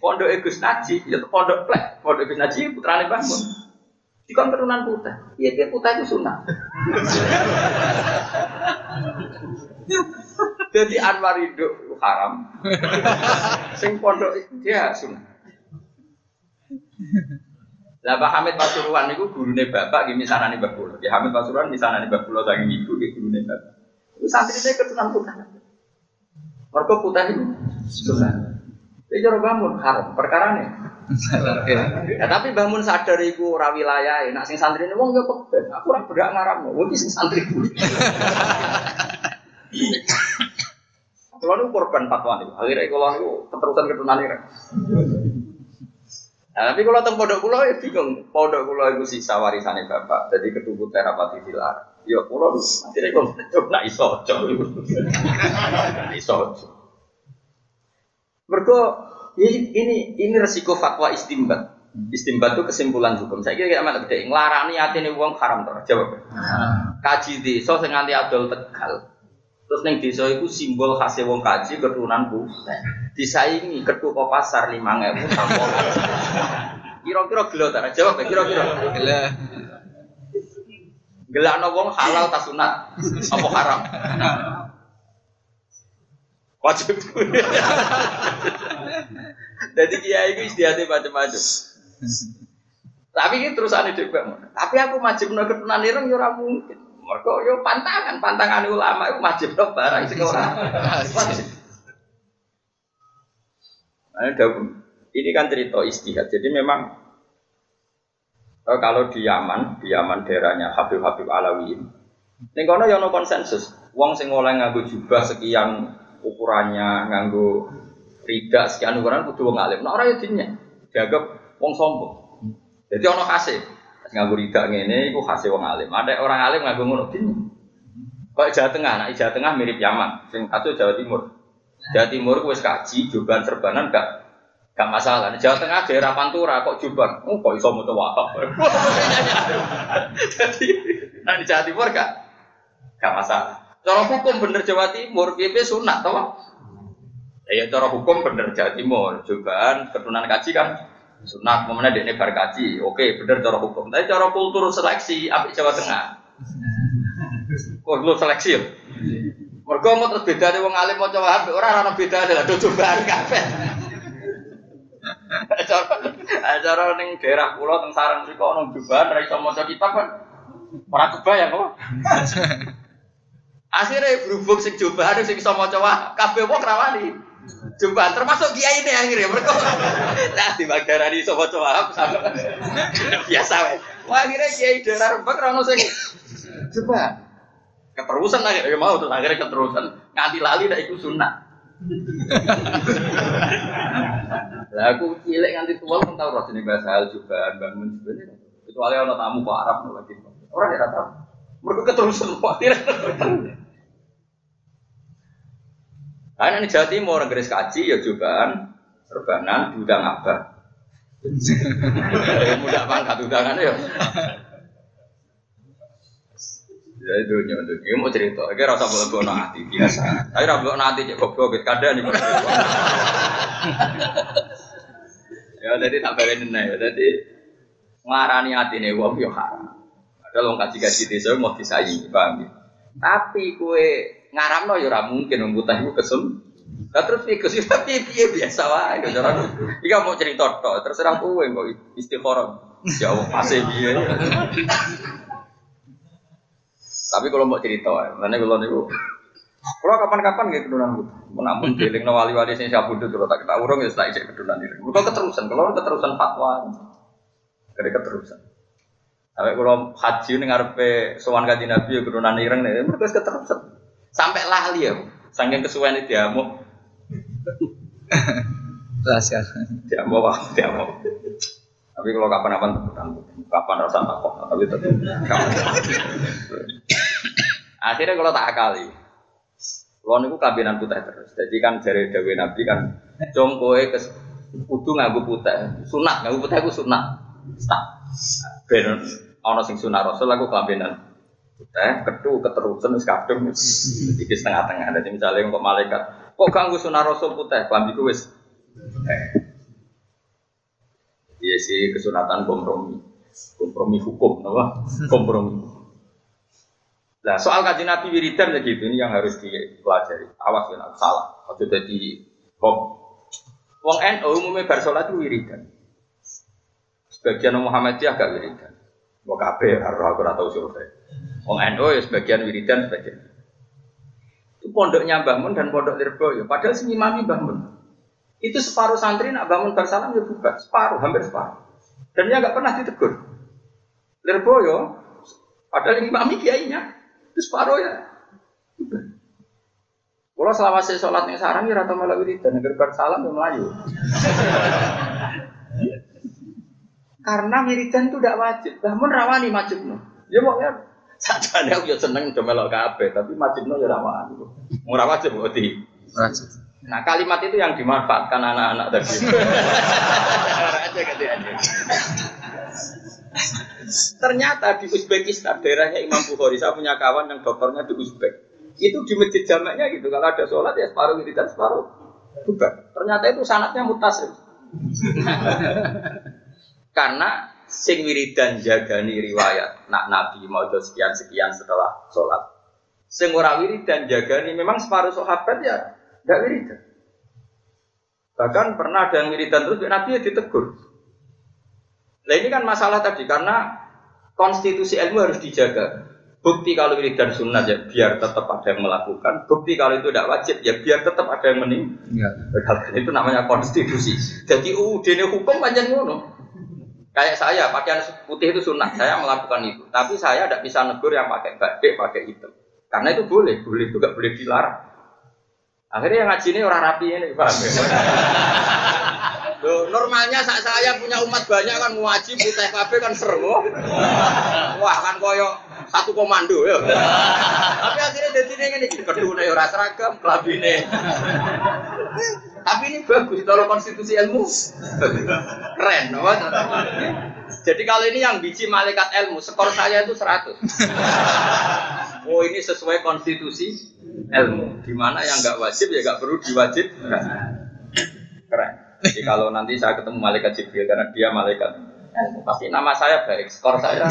Pondok Gus Naji, ya pondok plek. Pondok Gus Naji putrane bangun. Di kon keturunan putih. Iya dia putih itu sunnah. [LAUGHS] Jadi Anwar hidup haram. Sing pondok dia sunnah. Lah Pak Hamid Pasuruan niku gurune bapak nggih misanane Mbah Kula. Nggih Hamid Pasuruan misanane Mbah Kula saking ibu nggih gurune bapak. Iku santrine keturunan putih. Mergo putih itu susah. Iki cara bangun haram perkarane. Ya, tapi bangun sadar iku ora wilayah, nak sing santri ini wong yo keben. Aku ora berak ngaram, wong sing santri. Kalau nu korban fatwa nih, akhirnya kalau nu keterusan keturunan ini. Nah, tapi kalau tentang pondok kulo ya bingung. Pondok kulo itu sisa warisannya bapak. Jadi ketubuh terapati dilar. Ya kulo akhirnya kalau coba iso coba. iso. Mereka ini, ini ini resiko fatwa istimbat. Istimbat itu kesimpulan hukum. Saya kira amat gede. Ngelarani hati nih uang haram terus. Jawab. Kaji di so nganti adol tegal. Terus neng desa itu simbol khasnya wong kaji keturunan putih. Disaingi ketu kok pasar lima ewu sampol. Kira-kira gelo tak? Jawab ya kira-kira. Gila. Gelakno wong halal ta sunat? Apa haram? Wajib. Jadi kiai itu istiadatnya macam-macam. Tapi ini terusan hidup Tapi aku wajib no keturunan ireng ya mungkin. Mereka yo pantangan, pantangan ulama itu wajib dong barang ora. Wajib. Ini kan cerita istihad. Jadi memang eh, kalau di Yaman, di Yaman daerahnya Habib Habib Alawiyin, ini kono yo no konsensus. Wong sing oleh nganggo jubah sekian ukurannya, nganggo ridak sekian ukuran kudu wong alim. Nah ora yo dinya. Dianggap wong sombong. Jadi ono kasih nganggo ridak ngene iku khase wong alim. Ada orang alim nganggo ngono gini. Kok Jawa Tengah, nah Jawa Tengah mirip Yaman, sing satu Jawa Timur. Jawa Timur wis kaji juban serbanan gak gak masalah. Jawa Tengah daerah Pantura kok juban, oh kok iso maca wahab. [LAUGHS] Jadi nah di Jawa Timur gak gak masalah. Cara hukum bener Jawa Timur, PP sunat toh. Ya cara hukum bener Jawa Timur, juban keturunan kaji kan sunat mana dia bar kaji. Oke bener cara hukum. Tapi cara kultur seleksi apa Jawa Tengah. Kultur seleksi ya? Mereka mau terus beda nih wong alim mau coba orang orang beda adalah do cobaan kafe [LAUGHS] cara neng daerah pulau teng sarang sih kok nong jubahan rai sama kitab kan. Orang kebayang kok [LAUGHS] akhirnya berhubung sing jubahan sing [LAUGHS] iso maca kabeh wong rawani Jumpa termasuk kiai ini akhirnya mereka. Nah di Bagdarani coba sama biasa wes. Wah akhirnya kiai daerah rembak rano sing coba keterusan akhirnya mau terus akhirnya keterusan nganti lali dah ikut sunnah. [LAUGHS] Lah aku cilik nganti tua pun tahu roh jenis bahasa hal juga bangun sebenarnya. Kecuali orang tamu kok Arab lagi. Orang ya tahu. Mereka keterusan akhirnya. Karena ini Jawa Timur, garis kaji ya cobaan, serbanan, diundang abah. [LAUGHS] Mudah pangkat undangan ya. Ya itu nyontok. Ini mau cerita. Ini rasa boleh bawa nanti biasa. Tapi rasa bawa nanti cek goblok gitu kadang nih. Ya jadi tak balik nih. Jadi ngarani hati nih wong yo haram. Ada lo kaji kaji desa mau disayi, paham ya? Tapi kue ngaramno ya ora mungkin wong putih iku kesem. Lah terus iki kesem tapi piye biasa wae cara. Iki mau cerita tok, terserah kowe kok istikharah. Ya Allah pasti piye. Tapi kalau mau cerita, mana kalau niku kalau kapan-kapan gitu kedunan gitu. Namun jeling [LAUGHS] no wali-wali sing siap butuh kalau tak kita urung ya setelah isek kedunan ini. Bukan keterusan, kalau keterusan fatwa, kira keterusan. Sampai kalau haji ini ngarepe sowan kaji nabi ya kedunan ireng nih, mereka keterusan. Sampai lali ya. Saking kesuwen itu diamuk. Rahasia. Diamuk wah, diamuk. Tapi kalau kapan-kapan kapan rasa takut, tapi tetap Akhirnya kalau tak akali, kalau niku kabinan putih terus. Jadi kan dari Dewi Nabi kan, jongkoe ke kudu nganggo putih, sunat nganggo putih aku sunat. Tak. Ben ana sing sunat Rasul aku kabinan Eh, ketu keterusan wis kadung iki setengah-tengah. Jadi misalnya untuk malaikat, kok ganggu sunah rasul putih, klambi wis. Eh. Iya sih kesunatan kompromi, kompromi hukum, apa? Kompromi. Nah soal kaji Nabi wiridan ya gitu ini yang harus dipelajari. Awas ya salah. Waktu jadi kok Wong NU umumnya bar sholat itu wiridan. Sebagian Muhammadiyah agak wiridan. Mau kafe, harus aku atau survei. Wong NU ya sebagian wiridan, sebagian. Itu pondoknya Mbah Mun dan pondok Lirboyo. Padahal sing imami Mbah Mun. Itu separuh santri nak bangun bersalam ya buka, separuh, hampir separuh. Dan dia nggak pernah ditegur. Lirboyo, padahal imami kiainya, itu separuh ya. Kalau selama saya sholat yang sarang ya rata malah wiridan, agar bersalam ya melayu. [LAUGHS] Karena wiridan itu tidak wajib. Namun rawani wajib. Ya mau ya sajane aku ya seneng do melok kabeh, tapi wajib no ya rawani. Ora wajib kok di. Wajib. Nah kalimat itu yang dimanfaatkan anak-anak tadi. aja ganti aja. Ternyata di Uzbekistan daerahnya Imam Bukhari, saya punya kawan yang dokternya di Uzbek. Itu di masjid jamaknya gitu, kalau ada sholat ya separuh wiridan, separuh bubar. Ternyata itu sanatnya mutasil. [LAUGHS] Karena sing wiridan jagani riwayat nak nabi mau sekian sekian setelah sholat. Sing ora wiridan jagani memang separuh sahabat ya tidak wiridan. Bahkan pernah ada yang wiridan terus nabi ya ditegur. Nah ini kan masalah tadi karena konstitusi ilmu harus dijaga. Bukti kalau wiridan sunat ya biar tetap ada yang melakukan. Bukti kalau itu tidak wajib ya biar tetap ada yang meninggalkan. Itu namanya konstitusi. Jadi UUD ini hukum panjang ngono. Kayak saya, pakaian putih itu sunnah, saya melakukan itu. Tapi saya tidak bisa negur yang pakai batik, pakai hitam. Karena itu boleh, boleh juga boleh dilarang. Akhirnya yang ngaji ini orang rapi ini, paham [LAUGHS] ya? Loh, normalnya saat saya punya umat banyak kan ngaji putih kabeh kan seru. Wah, kan koyo satu komando ya. Tapi akhirnya jadi ini ini kedua ora seragam, kelabine. Tapi ini bagus kalau konstitusi ilmu. Keren, apa? Jadi kalau ini yang biji malaikat ilmu, skor saya itu 100. Oh ini sesuai konstitusi ilmu. Di mana yang nggak wajib ya nggak perlu diwajib. Keren. Jadi kalau nanti saya ketemu malaikat Jibril karena dia malaikat pasti nama saya baik, skor saya.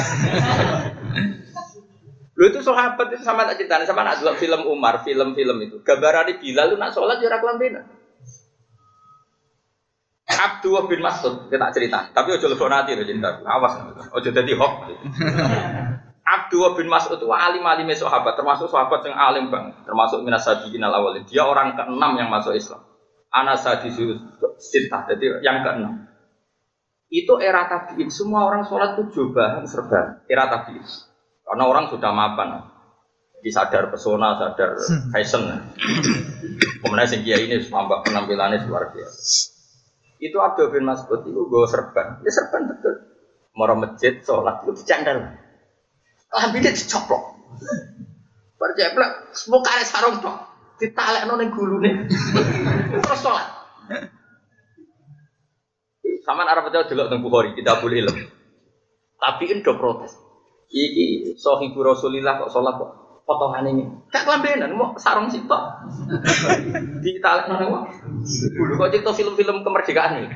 Lu itu sahabat itu sama tak ceritanya sama nak dulu film Umar, film-film itu. Gambaran Bilal lu nak sholat jarak lampinan. Abdullah bin Mas'ud kita cerita, tapi ojo lebih nanti lo cinta, awas, ojo jadi hok. Abdullah bin Mas'ud itu alim alim sahabat, termasuk sahabat yang alim bang, termasuk minas sabiqin al awalin. Dia orang keenam yang masuk Islam. Anas sintah, jadi yang keenam. Itu era tabiin, semua orang sholat itu jubahan serban, era tabiin. Karena orang sudah mapan, disadar pesona, sadar fashion. Kemudian sing kiai ini tambah penampilannya luar biasa. Itu Abdul bin Mas'ud itu gue serban, ya serban betul. Moro masjid, sholat itu dicandal. Lambine dicoplok. Berjeplak, semua kare sarung tok. Ditalek nong gulune. Terus sholat. Sama Arab itu dulu tentang Bukhari, kita boleh ilmu. Tapi ini protes. Iki sohibu Rasulillah kok sholat kok potongan ini. Tak kelambenan, mau sarung situ. [LAUGHS] Di talek nong Dulu kok cerita film-film kemerdekaan nih.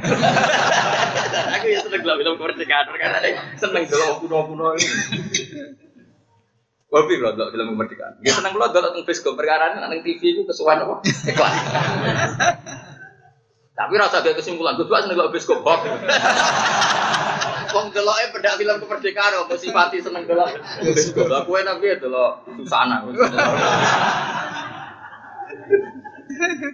[LAUGHS] Aku ya seneng lah film kemerdekaan karena seneng kalau kuno-kuno ini. Wabi loh dok film kemerdekaan. Dia seneng lo dok tentang bioskop perkara nang TV itu kesukaan apa? Iklan. [LAUGHS] Tapi rasa dia kesimpulan, gue seneng lo bioskop kok. Wong deloknya pedak film kemerdekaan apa sifati seneng delok. Lah kowe tapi ya delok susana.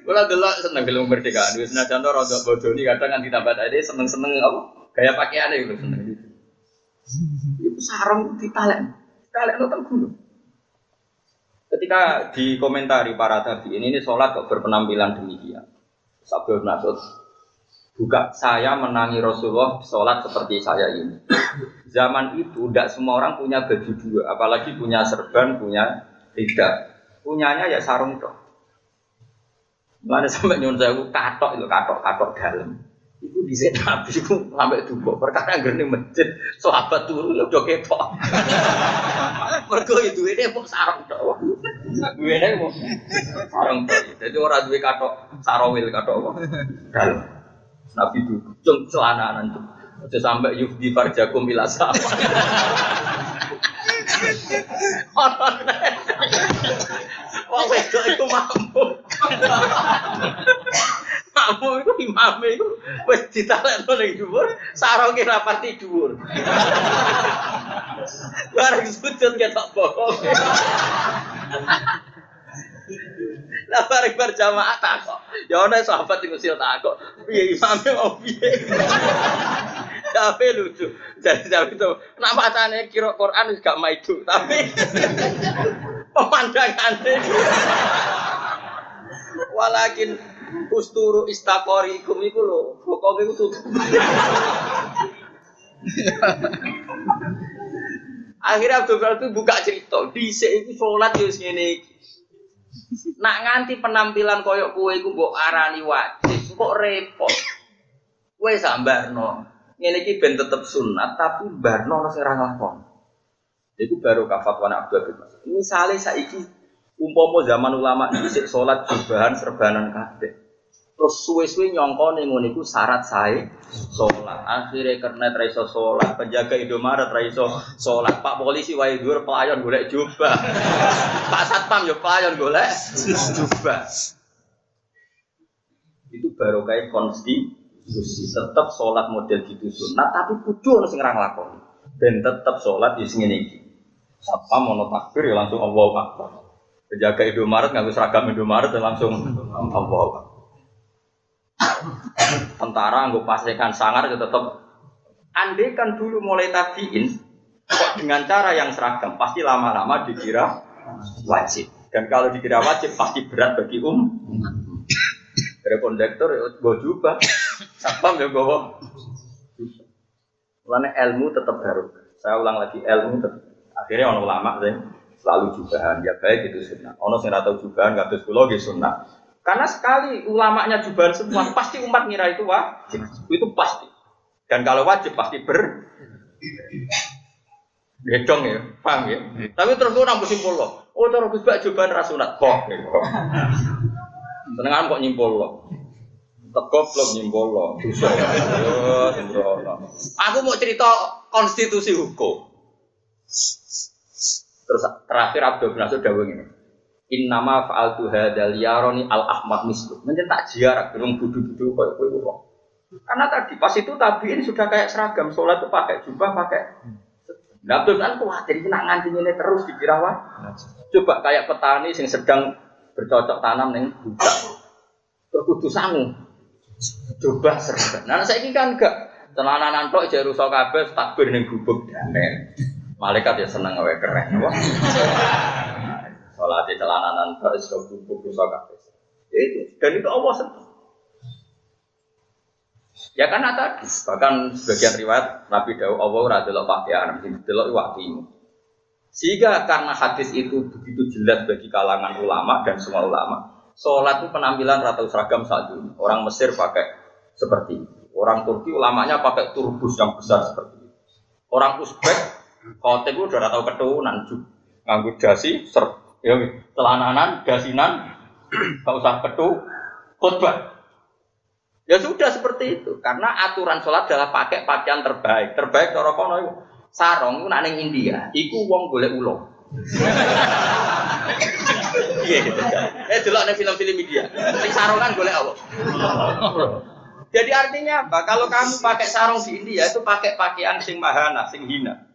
Kula delok seneng film kemerdekaan. Wis senajan to rada bodoni kadang nganti tambah tadi seneng-seneng apa gaya pakaiane iku seneng. Iku sarung ditalek. Ditalek nonton gunung. Ketika dikomentari para tabi ini, ini sholat kok berpenampilan demikian. Sabda Nasud, buka saya menangi Rasulullah sholat seperti saya ini. Zaman itu tidak semua orang punya baju dua, apalagi punya serban, punya tidak. Punyanya ya sarung toh. Mana sampai nyuruh saya katok itu katok katok dalam. Itu di nabi itu sampai tubuh perkara gini masjid sahabat turun ya udah ketok. Mereka itu ini mau sarung tok. Gue ini mau sarung tok. Jadi orang dua katok sarawil katok? Dalam. Nabi itu cung celana nanti. Aja sampai yufdi farjakum ila sama. Wong wedok iku mampu. makmum itu imam itu wis ditalekno ning dhuwur, sarunge rapati dhuwur. Bareng sujud ketok bokong. Lah bareng berjamaah takok. Ya ana sahabat sing usil takok. Piye imame mau piye? Tapi lucu. Jadi tapi itu kenapa tanya kira Quran gak maidu, tapi [LAUGHS] pemandangannya. Walakin usturu istakori ikum iku lho, pokoknya itu tutup. Akhirnya Abdul itu buka cerita, di itu sholat ya ngene iki. Nak nganti penampilan koyok kue iku mbok arani wajib, kok repot. Kue sambarno. Ngene iki ben tetep sunat tapi barno ora sing ra nglakon. Iku baru kafat wana Abdul bin Mas'ud. Misale saiki umpama zaman ulama dhisik salat jubahan serbanan kabeh. Terus suwe-suwe nyongko ngono iku syarat sae salat. Akhire karena tra iso salat, penjaga Indomaret tra iso salat. Pak polisi wae dhuwur pelayan golek jubah. Pak satpam yo pelayan golek jubah. Itu baru kayak konstitusi. Tetap sholat model gitu sunat, tapi kudu ono sing ra nglakoni. Ben tetap sholat di sini iki. Satpam ono takbir ya langsung Allahu Akbar. Penjaga Indomaret nganggo seragam Indomaret ya langsung Allahu Akbar. Tentara nggak pastikan sangar itu tetap andai kan dulu mulai tabiin kok dengan cara yang seragam pasti lama-lama dikira wajib. Dan kalau dikira wajib pasti berat bagi um. Dari kondektor gue jubah. Satpam ya gue Mulanya ilmu tetap baru saya ulang lagi ilmu tetap akhirnya orang ulama deh selalu jubahan. Ya baik itu sunnah. Ono sing atau jubahan terus kulo sunnah karena sekali ulamanya jubahan semua, pasti umat ngira itu wajib. Itu pasti. Dan kalau wajib pasti ber Gedong ya, paham ya. Tapi terus gue nambah simpul loh. Oh terus gue bak jubahan rasunat. Kok, Senengan kok nyimpul loh. Tegop belum nyimpul loh. Aku mau cerita konstitusi hukum. Terus terakhir Abdul Mas'ud dawuh ngene. Innama fa'altu hadzal yaroni al ahmad mislu. Menjen tak jiarak durung budu-budu koyo kowe wong. Karena tadi pas itu tabiin sudah kayak seragam sholat itu pakai jubah pakai Nah, tuh kan khawatir nak nganti ini terus dikira wah. Coba kayak petani yang sedang bercocok tanam neng budak. Terus kudu sangu. Coba seragam. Nah, saya ini kan enggak celana tok jare rusak kabeh takbir ning gubuk. Malaikat ya seneng wae keren. Wah. Sholat di celananan tak iso bubuk iso kabeh. Itu dan itu Allah sentuh. Ya karena tadi bahkan sebagian riwayat Nabi Daud Allah ora delok pakaian, delok waktimu. Sehingga karena hadis itu begitu jelas bagi kalangan ulama dan semua ulama, sholat itu penampilan rata seragam saat ini. Orang Mesir pakai seperti itu. Orang Turki ulamanya pakai turbus yang besar seperti itu. Orang Uzbek, khotek itu udah tahu keturunan, nganggur dasi, ser ya celananan, gasinan, [CLEARS THROAT] gak usah petu, khutbah. Ya sudah seperti itu, karena aturan sholat adalah pakai pakaian terbaik. Terbaik cara kono itu sarong itu nang India, iku wong golek ulo. [LAUGHS] Iya gitu. Eh delok ning film-film India. Sing sarongan golek apa? Jadi artinya apa? Kalau kamu pakai sarung di India itu pakai pakaian sing mahana, sing hina.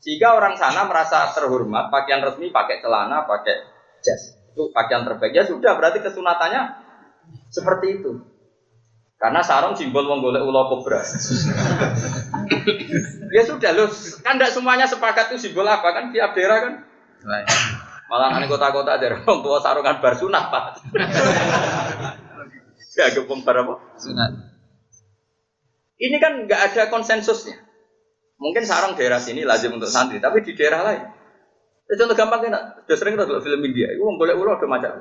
Sehingga orang sana merasa terhormat, pakaian resmi pakai celana, pakai jas. Itu pakaian terbaik. Ya sudah, berarti kesunatannya seperti itu. Karena sarung simbol menggolek ulo kobra. [LAUGHS] ya sudah loh, kan tidak semuanya sepakat itu simbol apa kan tiap daerah kan. Malah nanti kota-kota ada orang tua sarungan bar sunat pak. [LAUGHS] ya gempung bar apa? Sunat. Ini kan nggak ada konsensusnya. Mungkin sarang daerah sini lazim untuk santri, tapi di daerah lain. Ya, contoh gampang kan, sudah sering kita lihat film India, itu boleh ulo ada macam.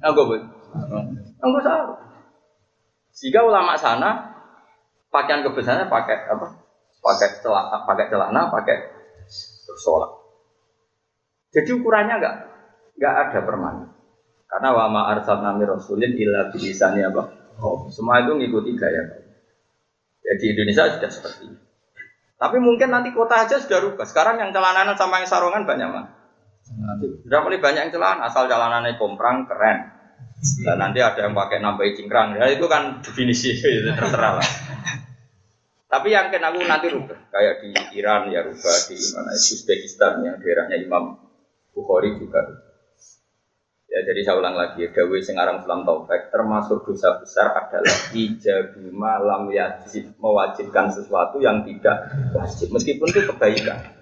Enggak boleh. Enggak sarung. Sehingga ulama sana pakaian kebesarannya pakai apa? Pakai celana, pakai celana, pakai bersolat. Jadi ukurannya enggak enggak ada permanen. Karena wama arsal nami rasulin illa bilisani apa? Oh, semua itu ngikuti gaya. Jadi Indonesia sudah seperti ini. Tapi mungkin nanti kota aja sudah rubah. Sekarang yang celananan sama yang sarongan banyak mah. Sudah mulai banyak yang celana, asal celanannya komprang keren. Nah, nanti ada yang pakai nambahi cingkrang. Ya itu kan definisi [LAUGHS] itu terserah lah. Tapi yang kena aku nanti rubah. Kayak di Iran ya rubah, di mana Uzbekistan yang daerahnya Imam Bukhari juga rubah. Ya jadi saya ulang lagi, Dawe sing aran Islam Taufik termasuk dosa besar adalah ijabima lam yajib mewajibkan sesuatu yang tidak wajib meskipun itu kebaikan.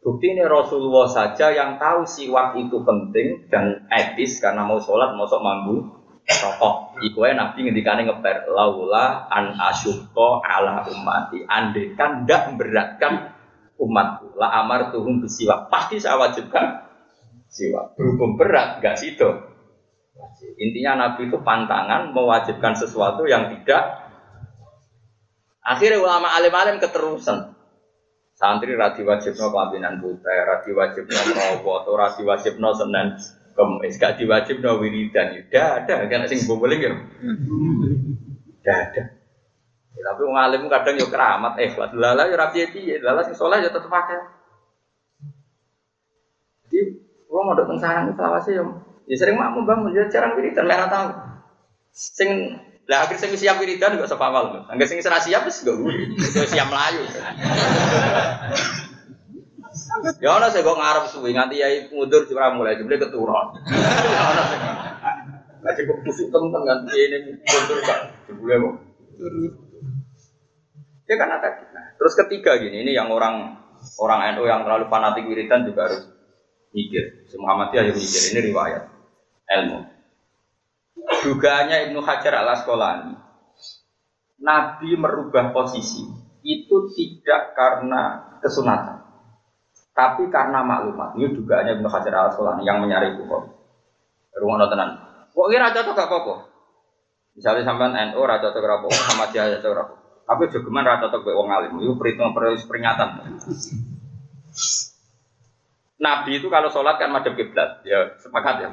Bukti ini Rasulullah saja yang tahu siwak itu penting dan etis karena mau sholat mau sok mambu rokok. Iku Nabi ngendikane ngeper laula an asyukko ala umati. Andai kan ndak memberatkan umatku. La amar tuhum bisiwak. Pasti saya wajibkan siwak. Berhubung berat, gak situ. Intinya Nabi itu pantangan mewajibkan sesuatu yang tidak. Akhirnya ulama alim-alim keterusan. Santri radi wajibno kelambinan putih, radi wajibno merawat, radi wajibno senen kemis, gak diwajibno wiridan. Tidak ada, kan sing boleh ya. Ada. Ya, tapi wong kadang yo keramat eh lala yo rapi piye, lala sing soleh yo tetep kalau mau datang sarang apa sih? Ya sering makmum bangun, ya jarang wiridan, merah tahu. Sing lah akhir sing siap wiridan juga sapa awal. Angger sing serasi siap wis gak wuri. siap melayu. Ya ana sing kok ngarep suwi nganti yai mundur ora mulai jebule keturun. Ya ana sing. Lah kok tusuk temen nganti ini mundur kan jebule kok. Ya kan ada. Nah, terus ketiga gini, ini yang orang orang NU yang terlalu fanatik wiridan juga harus mikir. Muhammadiyah yang mikir ini riwayat ilmu. Dugaannya Ibnu Hajar al Asqalani, Nabi merubah posisi itu tidak karena kesunatan, tapi karena maklumat. Ini dugaannya Ibnu Hajar al Asqalani yang menyari Bukhari. Rumah tenan. Kok kira cocok gak apa-apa? Misalnya sampean NU raja cocok apa, sama dia cocok apa. Tapi jogeman raja cocok wong alim. Itu perhitungan peringatan. Nabi itu kalau sholat kan madep kiblat, ya sepakat ya.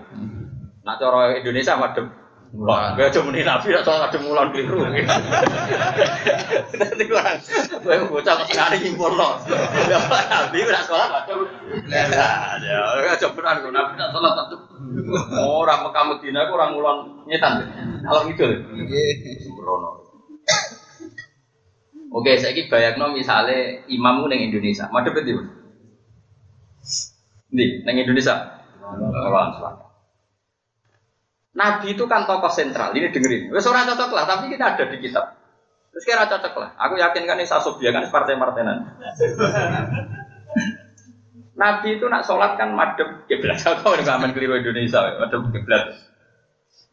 Nah cara Indonesia madep mulon. Gak cuma nih Nabi atau sholat madep mulon keliru. [LAUGHS] Nanti kurang, gue bocah sekali nyimpul loh. Nabi udah sholat madep. Ya, gak coba kan Nabi udah sholat madep. Orang Mekah Medina orang mulon nyetan. Kalau gitu, sembrono. Oke, saya ini bayangno misalnya imammu neng Indonesia, madep itu. Di, neng Indonesia. Nabi itu kan tokoh sentral. Ini dengerin. Wes ora cocok lah, tapi kita ada di kitab. Terus kira cocok lah. Aku yakin kan ini sasobia kan partai martenan. Nabi itu nak sholat kan madep kiblat. Aku udah aman keliru Indonesia, madep kiblat.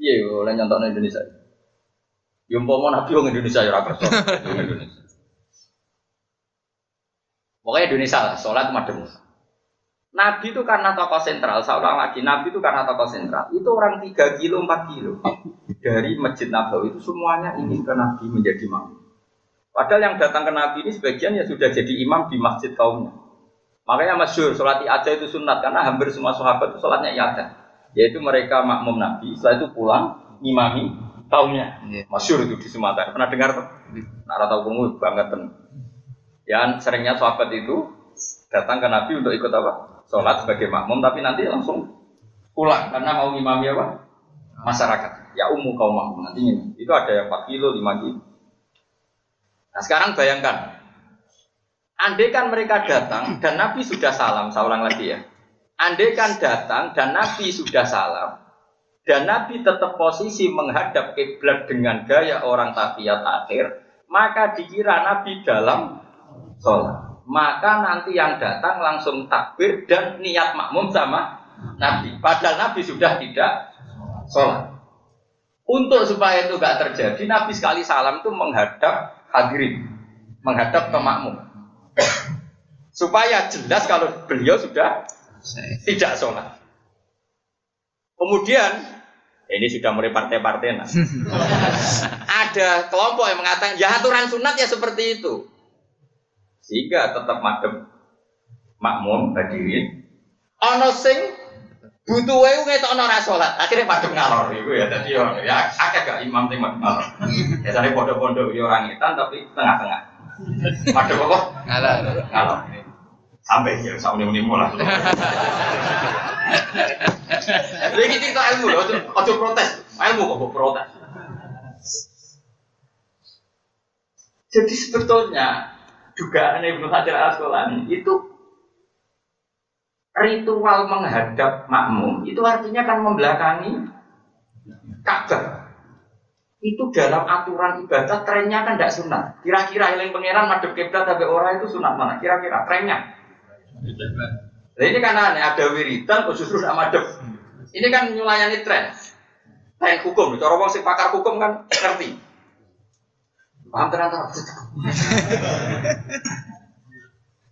Iya, oleh nyontok Indonesia. Yang mau Nabi orang Indonesia ya rakyat Indonesia. Pokoknya Indonesia lah, sholat madep. Nabi itu karena tokoh sentral, seorang lagi Nabi itu karena tokoh sentral. Itu orang 3 kilo, 4 kilo dari Masjid Nabawi itu semuanya ingin ke Nabi menjadi imam. Padahal yang datang ke Nabi ini sebagian ya sudah jadi imam di masjid kaumnya. Makanya masyur, sholat aja itu sunat karena hampir semua sahabat itu sholatnya iada. Yaitu mereka makmum Nabi, setelah itu pulang imami kaumnya. Iya. Masyur itu di Sumatera. Pernah dengar tuh? Nah, tahu kamu banget. Ya seringnya sahabat itu datang ke Nabi untuk ikut apa? Sholat sebagai makmum tapi nanti langsung pulang karena mau imami apa? Masyarakat. Ya umum kaum makmum nantinya itu ada yang 4 kilo 5 kilo. Nah sekarang bayangkan. Andai kan mereka datang dan Nabi sudah salam ulang lagi ya. Andai kan datang dan Nabi sudah salam dan Nabi tetap posisi menghadap kiblat dengan gaya orang tafiyat akhir maka dikira Nabi dalam sholat maka nanti yang datang langsung takbir dan niat makmum sama Nabi. Padahal Nabi sudah tidak sholat. Untuk supaya itu gak terjadi, Nabi sekali salam itu menghadap hadirin, menghadap ke makmum. supaya jelas kalau beliau sudah tidak sholat. Kemudian ini sudah mulai partai-partai nah. [LAUGHS] Ada kelompok yang mengatakan ya aturan sunat ya seperti itu. Sehingga tetap madem makmum hadirin. Ono sing butuh wae ngetokno ora salat. Akhire madem ngalor iku ya dadi yo ya akeh gak imam sing madem ngalor. Ya sare pondok-pondok yo ora ngetan tapi tengah-tengah. Madem apa? Ngalor. Ngalor. Sampai ya, sama uni lah. Lagi kita ilmu loh, ojo protes. Ilmu kok protes. Jadi sebetulnya dugaan Ibnu Hajar al Asqalani itu ritual menghadap makmum itu artinya kan membelakangi Ka'bah. Itu dalam aturan ibadah trennya kan tidak sunat. Kira-kira yang pangeran madep kiblat tapi orang itu sunat mana? Kira-kira trennya. Nah ini kan aneh, ada wiridan justru tidak madep. Ini kan nyulayani tren. Tren hukum, cara wong sing pakar hukum kan ngerti. Paham ternyata.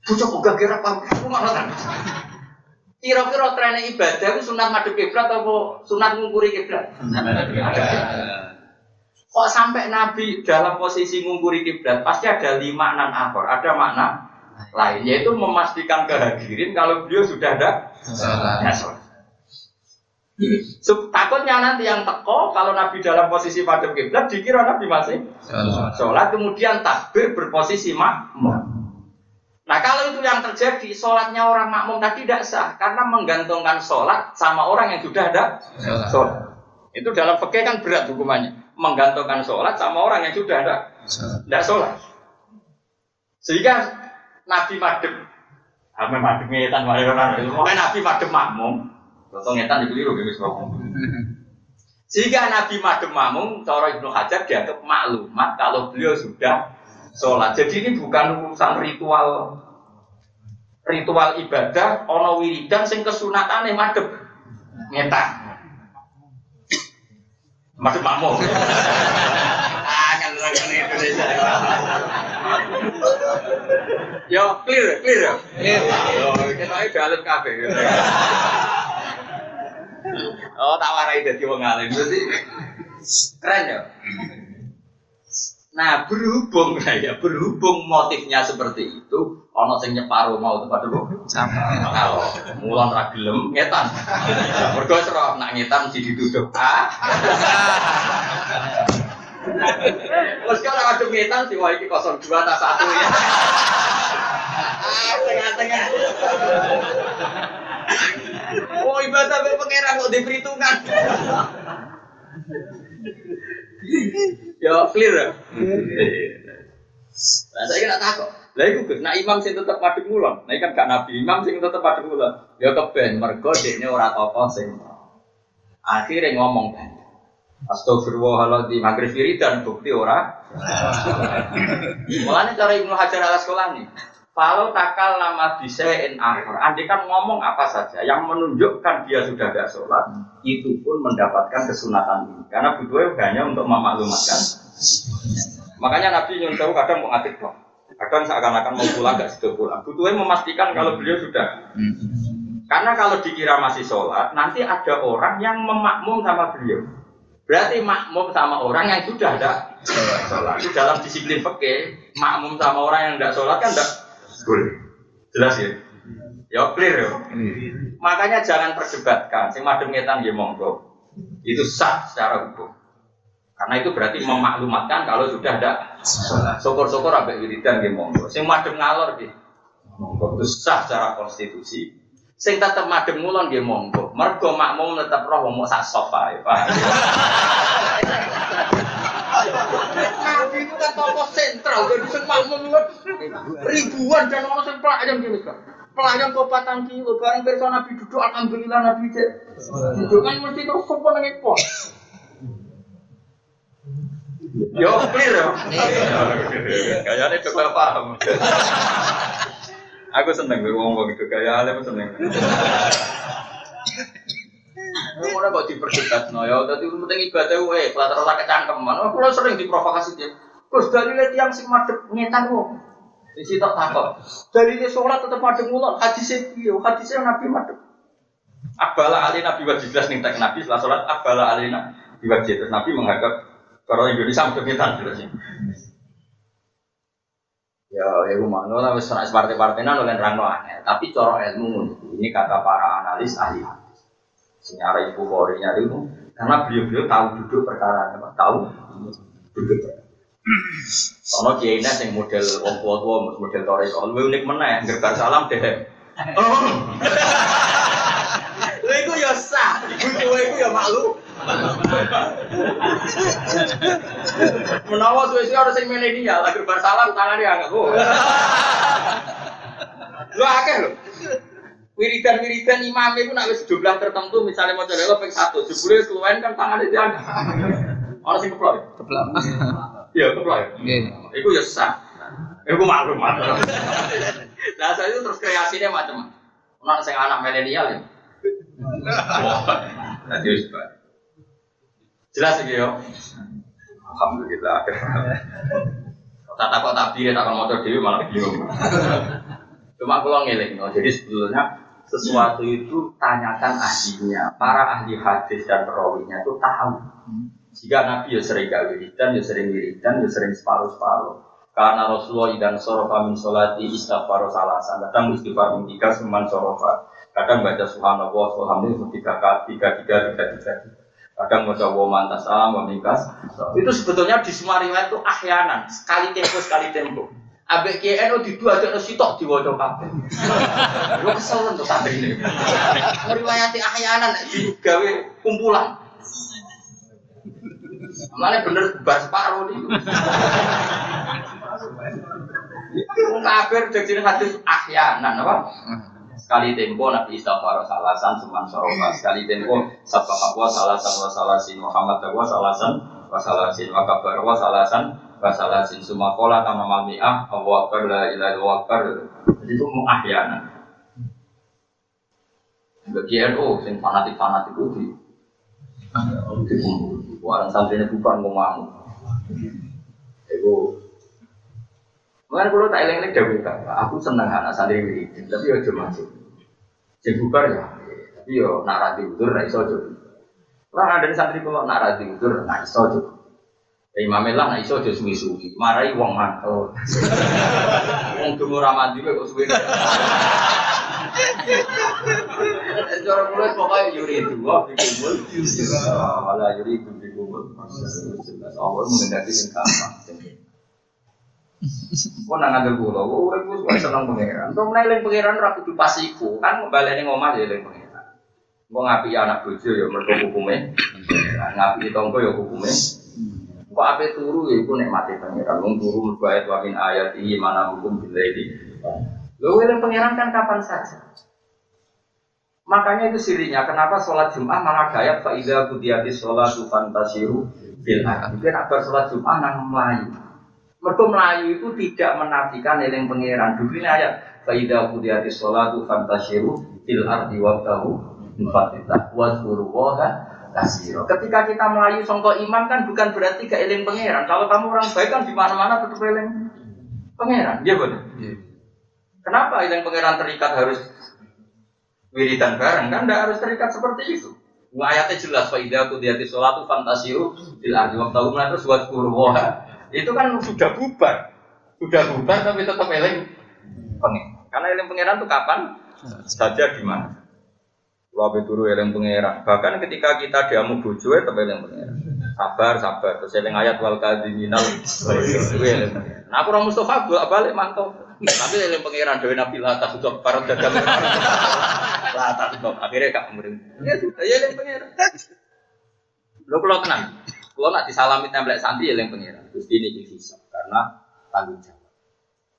Bocah kok gak kira paham, aku malah kan. Kira-kira tren ibadah itu sunat madep kiblat atau sunat ngungkuri kiblat? Kok sampai Nabi dalam posisi ngungkuri kiblat pasti ada lima enam akor, ada makna lain yaitu memastikan kehadirin kalau beliau sudah ada sholat. So, takutnya nanti yang teko kalau Nabi dalam posisi madhep kiblat dikira Nabi masih sholat kemudian takbir berposisi makmum. Nah kalau itu yang terjadi sholatnya orang makmum tadi tidak sah karena menggantungkan sholat sama orang yang sudah ada sholat. Itu dalam fikih kan berat hukumannya menggantungkan sholat sama orang yang sudah ada tidak sholat. Sehingga Nabi madhep, Nabi madhep ngetan orang, Nabi makmum, Contoh ngetan dikeliru gitu Sehingga Nabi Madem Mamung, cara Ibnu Hajar dianggap maklumat kalau beliau sudah sholat. Jadi ini bukan urusan ritual ritual ibadah, ono wiridan sing kesunatan madem ngetan. Madem Mamung. ah. Yo clear, clear ya. Yo, kita ini dalam kafe. Oh, tak warai dadi wong alim. Berarti keren ya. Nah, berhubung [LAUGHS] ya, berhubung motifnya seperti itu, ono sing nyeparo mau tempat dulu. Kalau mulan ra gelem ngetan. Mergo sero nak ngetan si dituduh. Ah. Terus kalau ada ngetan si wah iki 02 tak satu ya. Ah, tengah-tengah. Ibadah be pangeran kok diperhitungkan. ya clear ya. Nah, saya kira takut. Lah iku Gus, nah imam sing tetep madhep ngulon. Nah kan gak nabi imam sing tetep madhep ngulon. Ya keben mergo dekne ora apa sing. Akhirnya ngomong kan. Astagfirullahaladzim, maghrib dan bukti ora. [LAUGHS] Mulanya cara Ibnu Hajar al Asqalani, kalau takal nama bisa in akhir, andi kan ngomong apa saja yang menunjukkan dia sudah tidak sholat, itu pun mendapatkan kesunatan ini. Karena butuhnya hanya untuk memaklumatkan. Makanya Nabi nyuruh kadang mau ngatik dong. Kadang seakan-akan mau pulang nggak sudah pulang. Butuhnya memastikan kalau beliau sudah. Karena kalau dikira masih sholat, nanti ada orang yang memakmum sama beliau. Berarti makmum sama orang yang sudah ada sholat. Itu dalam disiplin fikih, makmum sama orang yang tidak sholat kan tidak boleh. Jelas ya? Ya clear ya. Makanya jangan perdebatkan. Sing madem ngetan ya monggo. Itu sah secara hukum. Karena itu berarti memaklumatkan kalau sudah ada syukur-syukur ambek wiridan nggih monggo. Sing madem ngalor nggih monggo. Itu sah secara konstitusi. Sing tetep madem ngulon nggih monggo. Mergo makmum tetep roh wong sak sofa ya, Pak. [LAUGHS] Nabi itu kan sentral, jadi sing makmum ribuan dan orang sing pelayan gini kan. Pelayan kok patang kilo, bareng perso Nabi duduk, alhamdulillah Nabi cek. Duduk kan mesti terus sopo nang ekor. Yo clear yo. Kayaknya itu paham. Aku seneng gue ngomong gitu, kayak aku seneng. Mana kok diperdebat no ya, tadi penting ibadah wae, rasa kecangkeman. Aku lo sering diprovokasi dia. Terus dari lihat yang sing madep ngetan wong. Di situ takut. Dari dia sholat tetap madep mulon. Hadisnya iya, hadisnya nabi madep. Abala ali nabi wajib jelas nih tak nabi setelah sholat. Abala ali nabi wajib terus nabi menghadap kalau Indonesia madep ngetan jelasnya. Ya, ya rumah, no, tapi partai-partai nan oleh rano aneh. Tapi coro ilmu ini kata para analis ahli Senyara ibu korinya itu karena beliau-beliau tahu duduk perkara tahu duduk Ono kiai nes yang model wong tua tua, model toreko, lu unik mana ya, gerbar salam deh. Oh, [LAUGHS] lu itu ya sah, ibu tua itu ya malu. Menawa suwe-suwe harus yang milenial, gerbar salam tangan dia angkat. Oh. Lu akeh lho. Wiridan-wiridan imam itu nak wis jumlah tertentu misalnya mau coba ping satu, jebule keluwen kan tangan itu ada. Orang sing keplok. Keplok. Ya? Nggih. Iku ya sah. Iku maklum. Nah, [LAUGHS] saya itu terus kreasinya macam Ono sing anak milenial ya. Bae. Jelas iki yo. Alhamdulillah. Tak takut tabir tak mau dhewe malah bingung. Cuma kalau ngeling, no. jadi sebetulnya sesuatu itu tanyakan ahlinya. Para ahli hadis dan perawinya itu tahu. Jika Nabi ya sering gak wiridan, ya sering wiridan, ya sering separuh-separuh. Karena Rasulullah idan sorofa min sholati istighfar salasan. Kadang istighfar tiga seman sorofa. Kadang baca subhanallah, alhamdulillah tiga kali, tiga, tiga, tiga, tiga. Kadang baca wa mantas salam, wa mingkas. Itu sebetulnya di semua riwayat itu ahyanan. Sekali tempo, sekali tempo. Ambek KNO di dua ada sitok di wajah kabeh. [LAUGHS] Lu kesel untuk santri ini. Meriwayati ahyanan digawe kumpulan. Mana bener bar separuh nih. Wong kafir jadi hadis ahyanan apa? Sekali tempo Nabi istighfar salasan seman sorofa. Sekali tempo sabah wa salasan wa salasin Muhammad wa salasan wa salasin wa kabar wa salasan wa salasin summa qala kama mami'ah Allahu akbar la ilaha akbar. Jadi itu muahyanan. Bagi NU sing fanatik-fanatik itu di dikumpul. Orang santrinya bukan mau ngamuk. Itu Mungkin kalau tak eleng-eleng dawuh aku seneng anak santri wiridin, tapi yo cuma masuk. Sing bubar ya, tapi rati udur nak iso aja. Orang ada santri kalau nak rati udur nak iso aja. Ya Imam lah nak iso aja suwi-suwi, marai wong mantel. [LAUGHS] Wong dungo ra mandi kok suwi. [LAUGHS] Cara mulai pokoknya yuri dua dikumpul, malah yuri dikumpul. Allah mengendaki sing gampang. Kau nang pulau, kau urip wis wae seneng pangeran. Kau meneling pangeran ra kudu pas iku, kan baleni ngomah ya eling pangeran. Kau ngapi anak bojo ya mergo hukume. Ngapi tonggo ya hukume. Kau ape turu ya iku nikmati pangeran. Wong turu mergo ayat wa min ayati mana hukum billaili. Lho eling pangeran kan kapan saja. Makanya itu sirinya, kenapa sholat Jum'ah malah gayat fa'idha kudiyati sholatu fantasiru bil Itu nak sholat Jum'ah nang Melayu. Mereka Melayu itu tidak menafikan eling pangeran. Dulu ini ayat Faidah kudiyati sholatu fantasiru fil ardi wabtahu mufatitah wazkuru woha kasiro. Ketika kita Melayu songko imam kan bukan berarti gak eling pangeran. Kalau kamu orang baik kan di mana-mana tetap eling pangeran. Iya betul. Kenapa eling pangeran terikat harus wiridan bareng kan? Tidak harus terikat seperti itu. Ayatnya jelas Faidah kudiyati sholatu fantasiru fil ardi wabtahu terus wazkuru woha itu kan sudah bubar, sudah bubar tapi tetap eling pengen. Karena eling pangeran itu kapan saja di mana. Kalau turu eling pangeran. Bahkan ketika kita diamu bojo tetap eling pangeran. Sabar, sabar. Terus eling ayat wal kadiminal. Nah aku orang Mustafa bolak balik mantau. Tapi eling pangeran dewi Nabi lah tak sudah parot dagang. Lah tak sudah akhirnya gak kemudian. Ya sudah ya eling pangeran. Lo kalau tenang, kalau nak disalami template santri ya yang pengiran. Terus ini hisab karena tanggung jawab.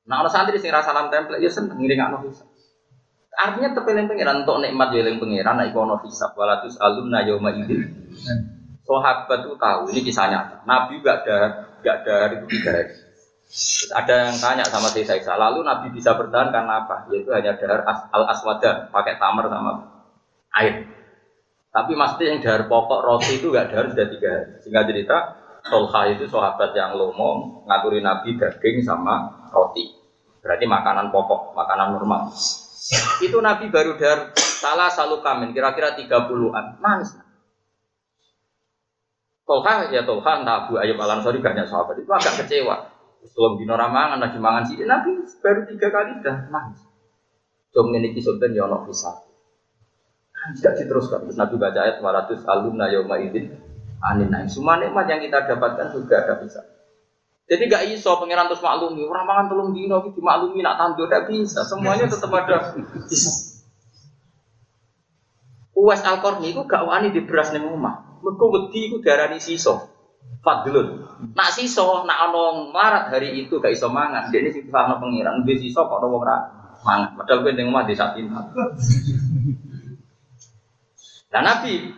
Nah orang santri sing salam template ya seneng ngiring anak hisab. Artinya tepeling pengiran untuk nikmat ya yang pengiran. Nah ikono hisab walatus alumna yauma idin. Sahabat itu tahu ini kisah nyata. Nabi gak ada gak ada hari itu tiga hari. Ada yang tanya sama saya Isa, lalu Nabi bisa bertahan karena apa? Yaitu hanya dahar al aswada, pakai tamar sama air. Tapi maksudnya yang dahar pokok roti itu gak dahar sudah tiga hari. Sehingga cerita Tolha itu sahabat yang lomo ngaturi Nabi daging sama roti. Berarti makanan pokok, makanan normal. Itu Nabi baru dahar salah selalu kamen kira-kira 30-an. Manis. Tolha ya Tolha entah Abu Ayub Al Ansori banyak sahabat itu agak kecewa. Sebelum dino ramangan lagi mangan sih Nabi baru tiga kali dah nangis. Jom ini kisah ya ono bisa. Tidak diteruskan. Terus Nabi baca ayat 200 alumna yauma idin anin naim. Semua nikmat yang kita dapatkan juga ada bisa. Jadi gak iso pangeran terus maklumi, orang mangan telung dino iki dimaklumi nak tandur tidak bisa. Semuanya tetap ada bisa. Uwais al qarni itu gak wani di beras ning omah. Mergo wedi iku diarani siso. Fadlun. Nak siso, nak ono marat hari itu gak iso mangan. Dia ini sing paham pangeran, dia siso kok ono wong ra mangan. Padahal kowe ning omah desa pintar. Nah Nabi,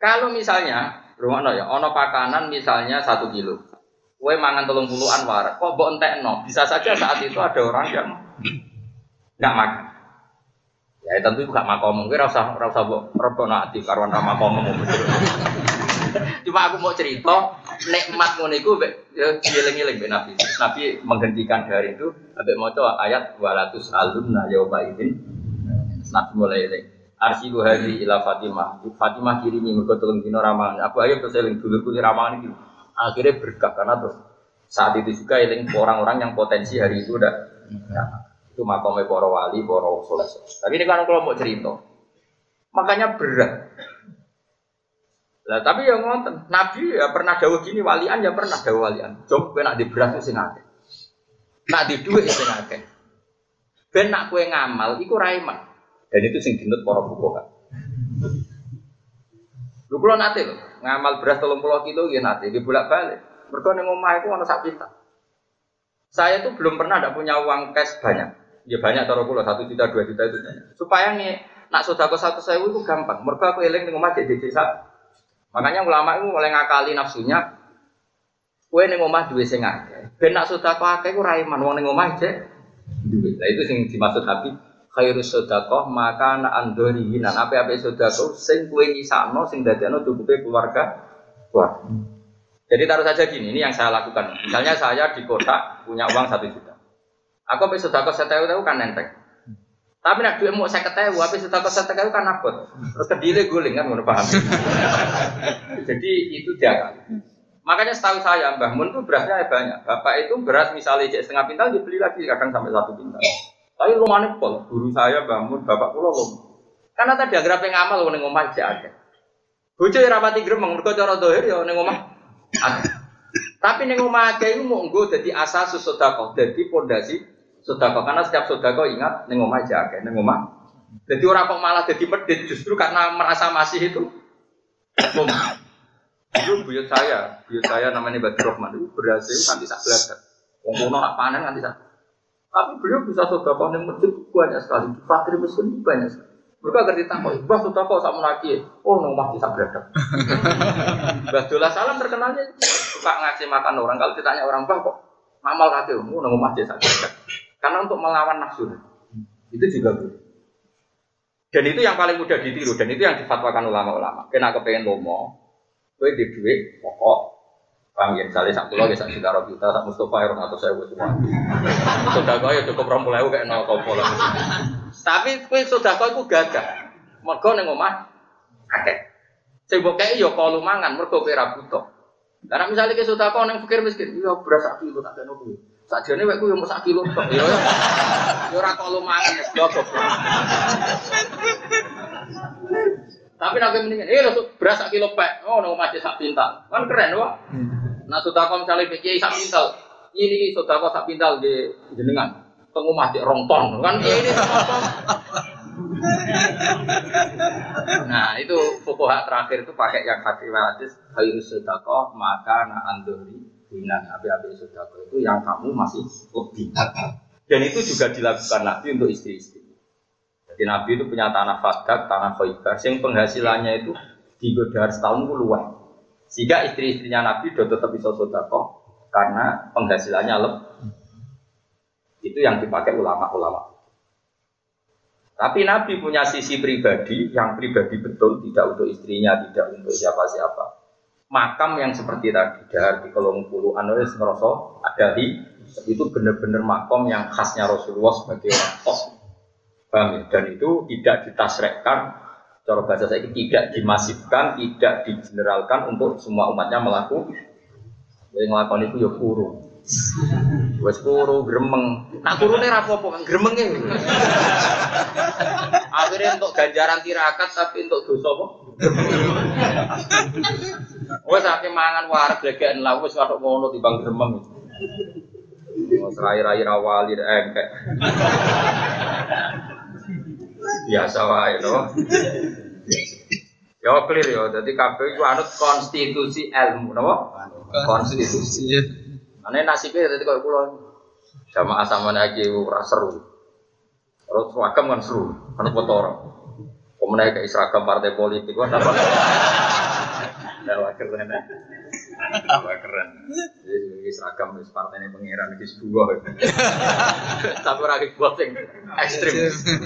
kalau misalnya, rumah ya, ono pakanan misalnya satu kilo, kue mangan telung puluhan warak, kok mbok no, bisa saja saat itu ada orang yang nggak makan. Ya tentu gak makom, gue rasa rasa mbok rebo nanti karuan rama makom Cuma aku mau cerita, nikmat ngono iku ya dieling-eling be Nabi. Nabi menghentikan hari itu, ambek maca ayat 200 alumna yauma idzin. Nabi mulai eling. Arsilu hari ila Fatimah. Fatimah kirimi mergo telung dino ramangan. Aku ayo terus eling dulurku ramangan iki. Akhirnya berkah karena terus saat itu juga eling orang-orang yang potensi hari itu udah ya, itu makamnya para wali, para soleh. Tapi ini kan kalau mau cerita, makanya berat. Lah tapi yang ngonten, Nabi ya pernah dawuh gini, walian ya pernah dawuh walian. Jom kowe nak di beras sing akeh. Nak di dhuwit sing akeh. Ben nak kowe ngamal iku raiman. Dan itu sing dinut para kan. Lu kula nate lho, ngamal beras 30 kilo ya nate, di bolak-balik. Mergo ning omah iku ana sak Saya tuh belum pernah ada punya uang cash banyak. Ya banyak taruh kula satu juta, dua juta itu. Supaya nih nak sodako satu sewu itu gampang. Mergo aku eling ning omah jadi desa. Makanya ulama itu mulai ngakali nafsunya. Kue ning omah duwe sing akeh. Ben nak sodako akeh ku ra iman wong ning omah cek duwe. Lah itu sing dimaksud Habib khairu sodakoh maka anak andori hinan apa apa sodakoh sing kue nyisano sing dadano cukupe keluarga keluarga jadi taruh saja gini ini yang saya lakukan misalnya saya di kota punya uang satu juta aku apa sodakoh saya tahu tahu kan nenteng tapi nak duit mau saya ketahui apa sodakoh saya tahu kan abot terus kedile guling kan mau paham [LAUGHS] jadi itu dia Makanya setahu saya Mbah Mun itu berasnya banyak. Bapak itu beras misalnya setengah pintal dibeli lagi kadang sampai satu pintal. Tapi rumahnya pol, guru saya bangun, bapak pulau lom. Karena tadi agar apa ngamal ning omah aja ada. Bojo ya rapati gremeng, mergo cara dohir ya ning omah Tapi ning omah akeh iku monggo dadi asas sedekah, dadi pondasi sedekah. Karena setiap sedekah ingat ning omah aja akeh, ning omah. Jadi orang kok malah jadi medit justru karena merasa masih itu. Dulu buyut saya, buyut saya namanya Badr Rahman itu berhasil kan bisa belajar. Wong kuno nak panen kan bisa tapi beliau bisa sodako yang masjid banyak sekali. Fakir miskin banyak sekali. Mereka agar ditangkap, bah sodako sama lagi. Oh, nomah bisa beradab. Bah Dola Salam terkenalnya suka ngasih makan orang. Kalau ditanya orang bah kok ngamal kaki, oh nomah bisa beradab. Karena untuk melawan nafsu itu juga boleh. Dan itu yang paling mudah ditiru dan itu yang difatwakan ulama-ulama. Kena kepengen lomo, gue di duit pokok Paham ya, misalnya sak pulau, sak juta, juta, sak Mustafa, ya atau saya buat semua. Sudah kau ya cukup rompulah, kayak nol kau pola. Tapi kue sudah kau itu gagah. Mereka neng omah, kakek. Saya buat kayak yo kalau mangan, mereka kira butuh. Karena misalnya kue sudah kau neng pikir miskin, iya berasa kilo tak ada nopo. Sajane wek ku yo sak kilo tok. Yo yo ora kalau mangan ya goblok. Tapi nabi mendingan, eh beras sak kilo pek, oh nong masih sak pintal, kan keren wah. Nah sudah kau misalnya pikir sak pintal, ini sudah kau sak pintal di jenengan, pengumah di rongton, kan ini nah itu pokok hak terakhir itu pakai yang hati hadis kayu sedekah maka na andori binan api-api sedekah itu yang kamu masih lebih dan itu juga dilakukan nabi untuk istri-istri jadi nabi itu punya tanah fadak tanah khaybar yang penghasilannya itu di godar setahun luas sehingga istri-istrinya Nabi sudah tetap bisa sodako karena penghasilannya lebih. Itu yang dipakai ulama-ulama. Tapi Nabi punya sisi pribadi yang pribadi betul, tidak untuk istrinya, tidak untuk siapa-siapa. Makam yang seperti tadi dari kolong puluh anulis ngeroso ada di itu benar-benar makam yang khasnya Rasulullah sebagai orang tos. Ya? Dan itu tidak ditasrekkan cara bahasa saya tidak dimasifkan, tidak digeneralkan untuk semua umatnya melakukan. Yang melakukan itu ya kuru. Wes kuru, gremeng. Nah kurune ra apa-apa kan gremenge. Akhirnya untuk ganjaran tirakat tapi untuk dosa apa? Wes akeh mangan warak blegekan lah wes karo ngono timbang gremeng. Mau serai-rai rawali engkek. Biasa wae to. Ya clear ya, jadi kabeh iku anut konstitusi ilmu, napa? Konstitusi. Ane nasibnya jadi kayak pulau jamaah sama lagi ora seru. Terus seragam kan seru, kan kotor. Kemudian kayak seragam partai politik, wah apa? Dawa keren. Dawa keren. Jadi seragam di partai ini pengiran di sebuah. Tapi lagi buat yang ekstrim,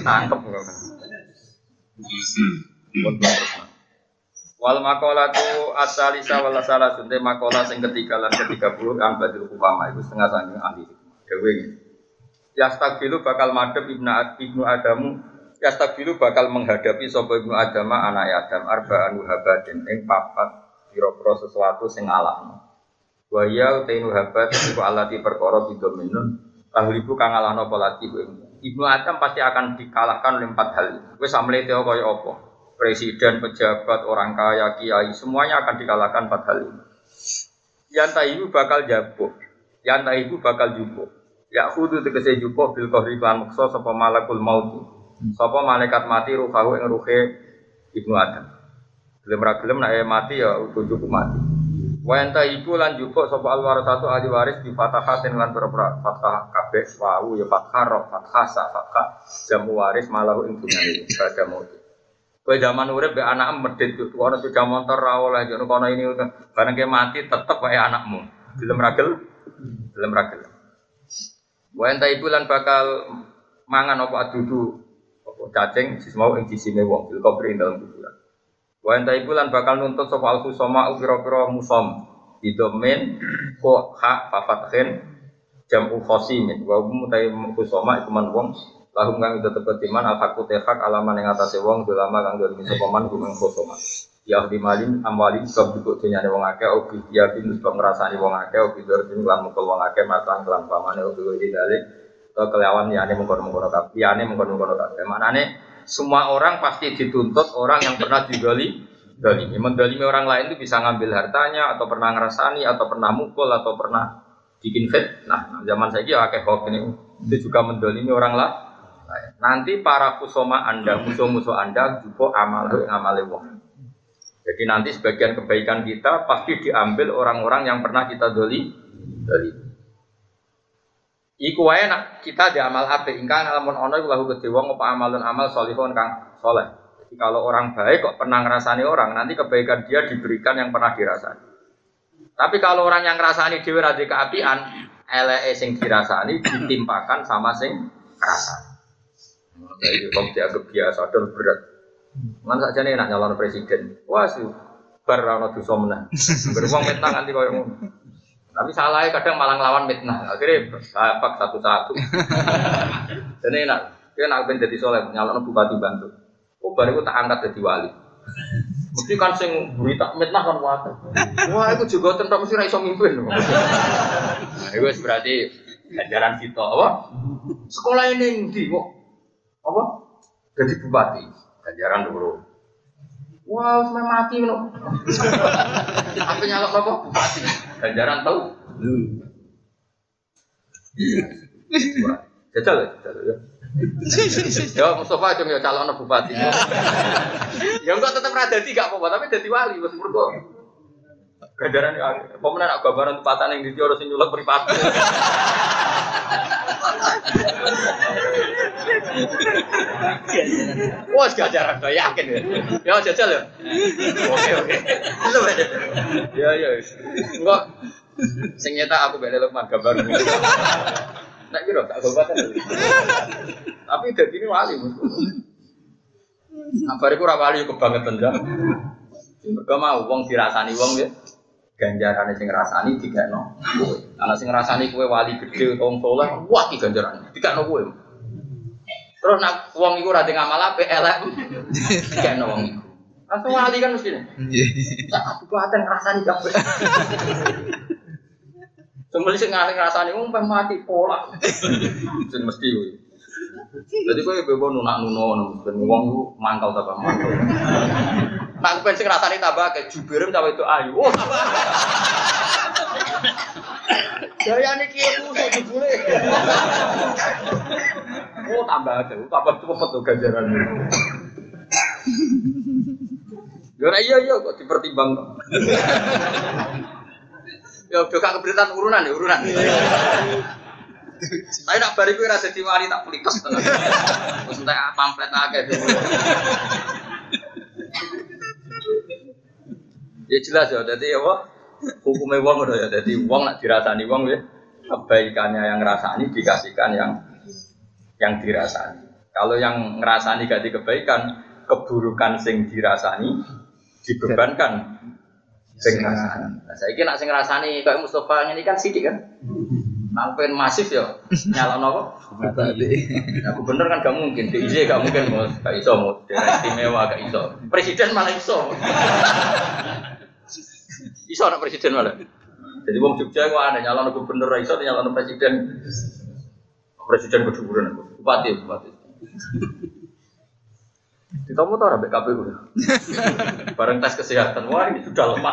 tangkep kan. Wal makola tu asalisa wal salah sunte makola sing ketiga lan ketiga puluh an badil upama itu setengah sangking ahli dewe Yastabilu bakal madep ibnu ibnu Adamu Yastabilu bakal menghadapi sopo ibnu Adama anak Adam arbaan wahabadin ing papat pira-pira sesuatu sing alakno. Wa ya utainu habat iku alati perkara bidominun tahlibu kang alahno polati Ibnu Adam pasti akan dikalahkan oleh empat hal. Wis amlete kaya apa? presiden, pejabat, orang kaya, kiai, semuanya akan dikalahkan empat hal ini. Yang ibu bakal jabuk, yang ibu bakal jubuk. Ya khudu tegese jubuk bil kohri lan mukso sapa malakul maut. Malaikat mati ruhahu ing ruhe Ibnu Adam. Gelem ra gelem nek mati ya cukup mati. Wa enta ibu lan jubuk sapa al satu ahli waris di fatahatin lan berapa fathah kabeh wau ya fathah roh fathah sa fathah jamu waris malahu ing dunyane pada maut. Kowe zaman urip be anak medit tuh, ana sepeda motor ra oleh jono kono ini bareng ke mati tetep wae anakmu. Gelem ragel, gelem ragel. Wa enta ibu lan bakal mangan apa adudu apa cacing sis mau ing sisine wong bil dalam. Wa lan bakal nuntut sapa al soma pira-pira musom. Didomen ko hak fafathin jamu khosimin wa mutai kusoma iku man wong lahum kang itu iman al hakku tehak alaman yang atas wong lama kang dolimi sopaman gumeng kosoma ya di malin amwalin sebab cukup dunia wong akeh obi ya bin sebab ngerasani wong akeh obi dorjin kelan mukul wong akeh matan kelan pamane obi atau kelawan ya mengkono mengkono kap ya mengkono mengkono kap mana semua orang pasti dituntut orang yang pernah digali dalimi mendalimi orang lain itu bisa ngambil hartanya atau pernah ngerasani atau pernah mukul atau pernah bikin fit nah zaman saya ya akeh hoax ini itu juga mendalimi orang lah Nanti para kusoma Anda, musuh-musuh Anda juga amal amal wong. Jadi nanti sebagian kebaikan kita pasti diambil orang-orang yang pernah kita doli. Iku wae nak kita di amal ape ingkang lamun ono iku lahu gede wong apa amalun amal solihun kang soleh. Jadi kalau orang baik kok pernah ngerasani orang, nanti kebaikan dia diberikan yang pernah dirasani. Tapi kalau orang yang ngerasani dhewe ra keapian, eleke sing dirasani ditimpakan sama sing ngrasani. Jadi kok dianggap biasa dan berat. Mana saja nih nak nyalon presiden. Wah sih, bar rano dosa. Beruang mitnah nanti kau yang tapi salah kadang malah ngelawan mitnah. Akhirnya sahabat satu-satu. [LAUGHS] Jadi enak. Dia nak ben jadi soleh, nyalon bupati bantu. Oh baru tak angkat jadi wali. Mesti kan sing berita mitnah kan wae. Wah, itu juga tentang mesti ra iso mimpin. [LAUGHS] Nah, itu berarti ajaran kita apa? Sekolah ini ndi kok apa? Jadi bupati. Ganjaran dulu. Wah, wow, mati loh. [LAUGHS] Apa nyalok apa? Bupati. Ganjaran tahu? [LAUGHS] Jajal ya, jajal ya. Ya Mustafa ya calon bupati. ya enggak tetap ada tiga apa tapi jadi wali wis mergo. Ganjaran ya, pemenang aku gambaran tempatan yang di harus nyulek privasi. Wah, gajaran tuh yakin ya. Ya jajal ya. Oke oke. Ya ya. Enggak. Sing aku beda Lukman gambar. Nak kira tak kan. Tapi dadi ini wali. Nah, bariku ora wali kebangetan ya. Mergo mau wong dirasani wong ya ganjaran sing ngrasani dikekno kowe. Ana sing ngrasani kowe wali gede wong saleh, wah iki ganjaran dikekno kowe. Terus nak wong iku ora ngamal apik elek dikekno wong iku. Langsung wali kan mesti. Tak kabupaten ngrasani kabeh. Sembeli sing ngrasani wong mati pola. Sing mesti kowe. Jadi kau bebo nunak nuno, ben wong mangkal tak mangkal. Nak aku pengen rasane tambah kayak jubirim tambah itu ayu. Oh, Daya niki kusuk jebule. Oh tambah ada, tambah cepet tuh ganjaran. Ya iya iya kok dipertimbang. Ya udah gak keberitaan urunan ya urunan. Tapi nak bariku rasa diwari tak pelikas tenan. Terus entek pamflet akeh. Ya jelas ya, jadi apa? Hukumnya wong udah ya, jadi wong nak dirasani wong ya kebaikannya yang ngerasani dikasihkan yang yang dirasani. Kalau yang ngerasani gak di kebaikan, keburukan sing dirasani dibebankan sing ngerasani. Nah, saya kira sing ngerasani kayak Mustafa ini kan sidik kan? Nangpen masif ya, nyala nopo? Ya, bener kan gak mungkin, DIY gak mungkin mau, gak iso mau, daerah istimewa gak iso. Presiden malah iso. Iso anak presiden malah. Jadi wong Jogja kok aneh nyalon gubernur iso nyalon presiden. Presiden kedudukan bupati bupati. Ditemu tau rabe KPU. Bareng tes kesehatan, wah ini sudah lemah.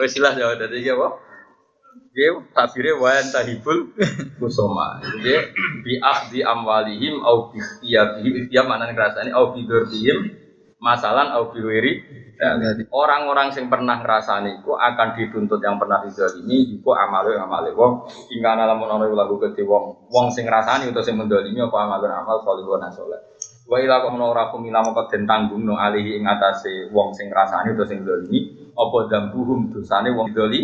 Wes jelas ya iki apa? Dia tabire wa tahibul kusoma. Jadi bi akhdi amwalihim au bi iyabihim dia mana ngrasani au bi dzurrihim masalan au bi wiri Orang-orang yang pernah ngerasani itu akan dituntut yang pernah didolimi iku amale amale wong hingga lamun ana lagu gede wong. Wong sing ngrasani utawa sing mendolimi apa amalun amal salihun saleh Wa ila menawa ora kumila mongko den tanggungno alihi ing atase wong sing ngrasani utawa sing dolimi apa dambuhum dosane wong doli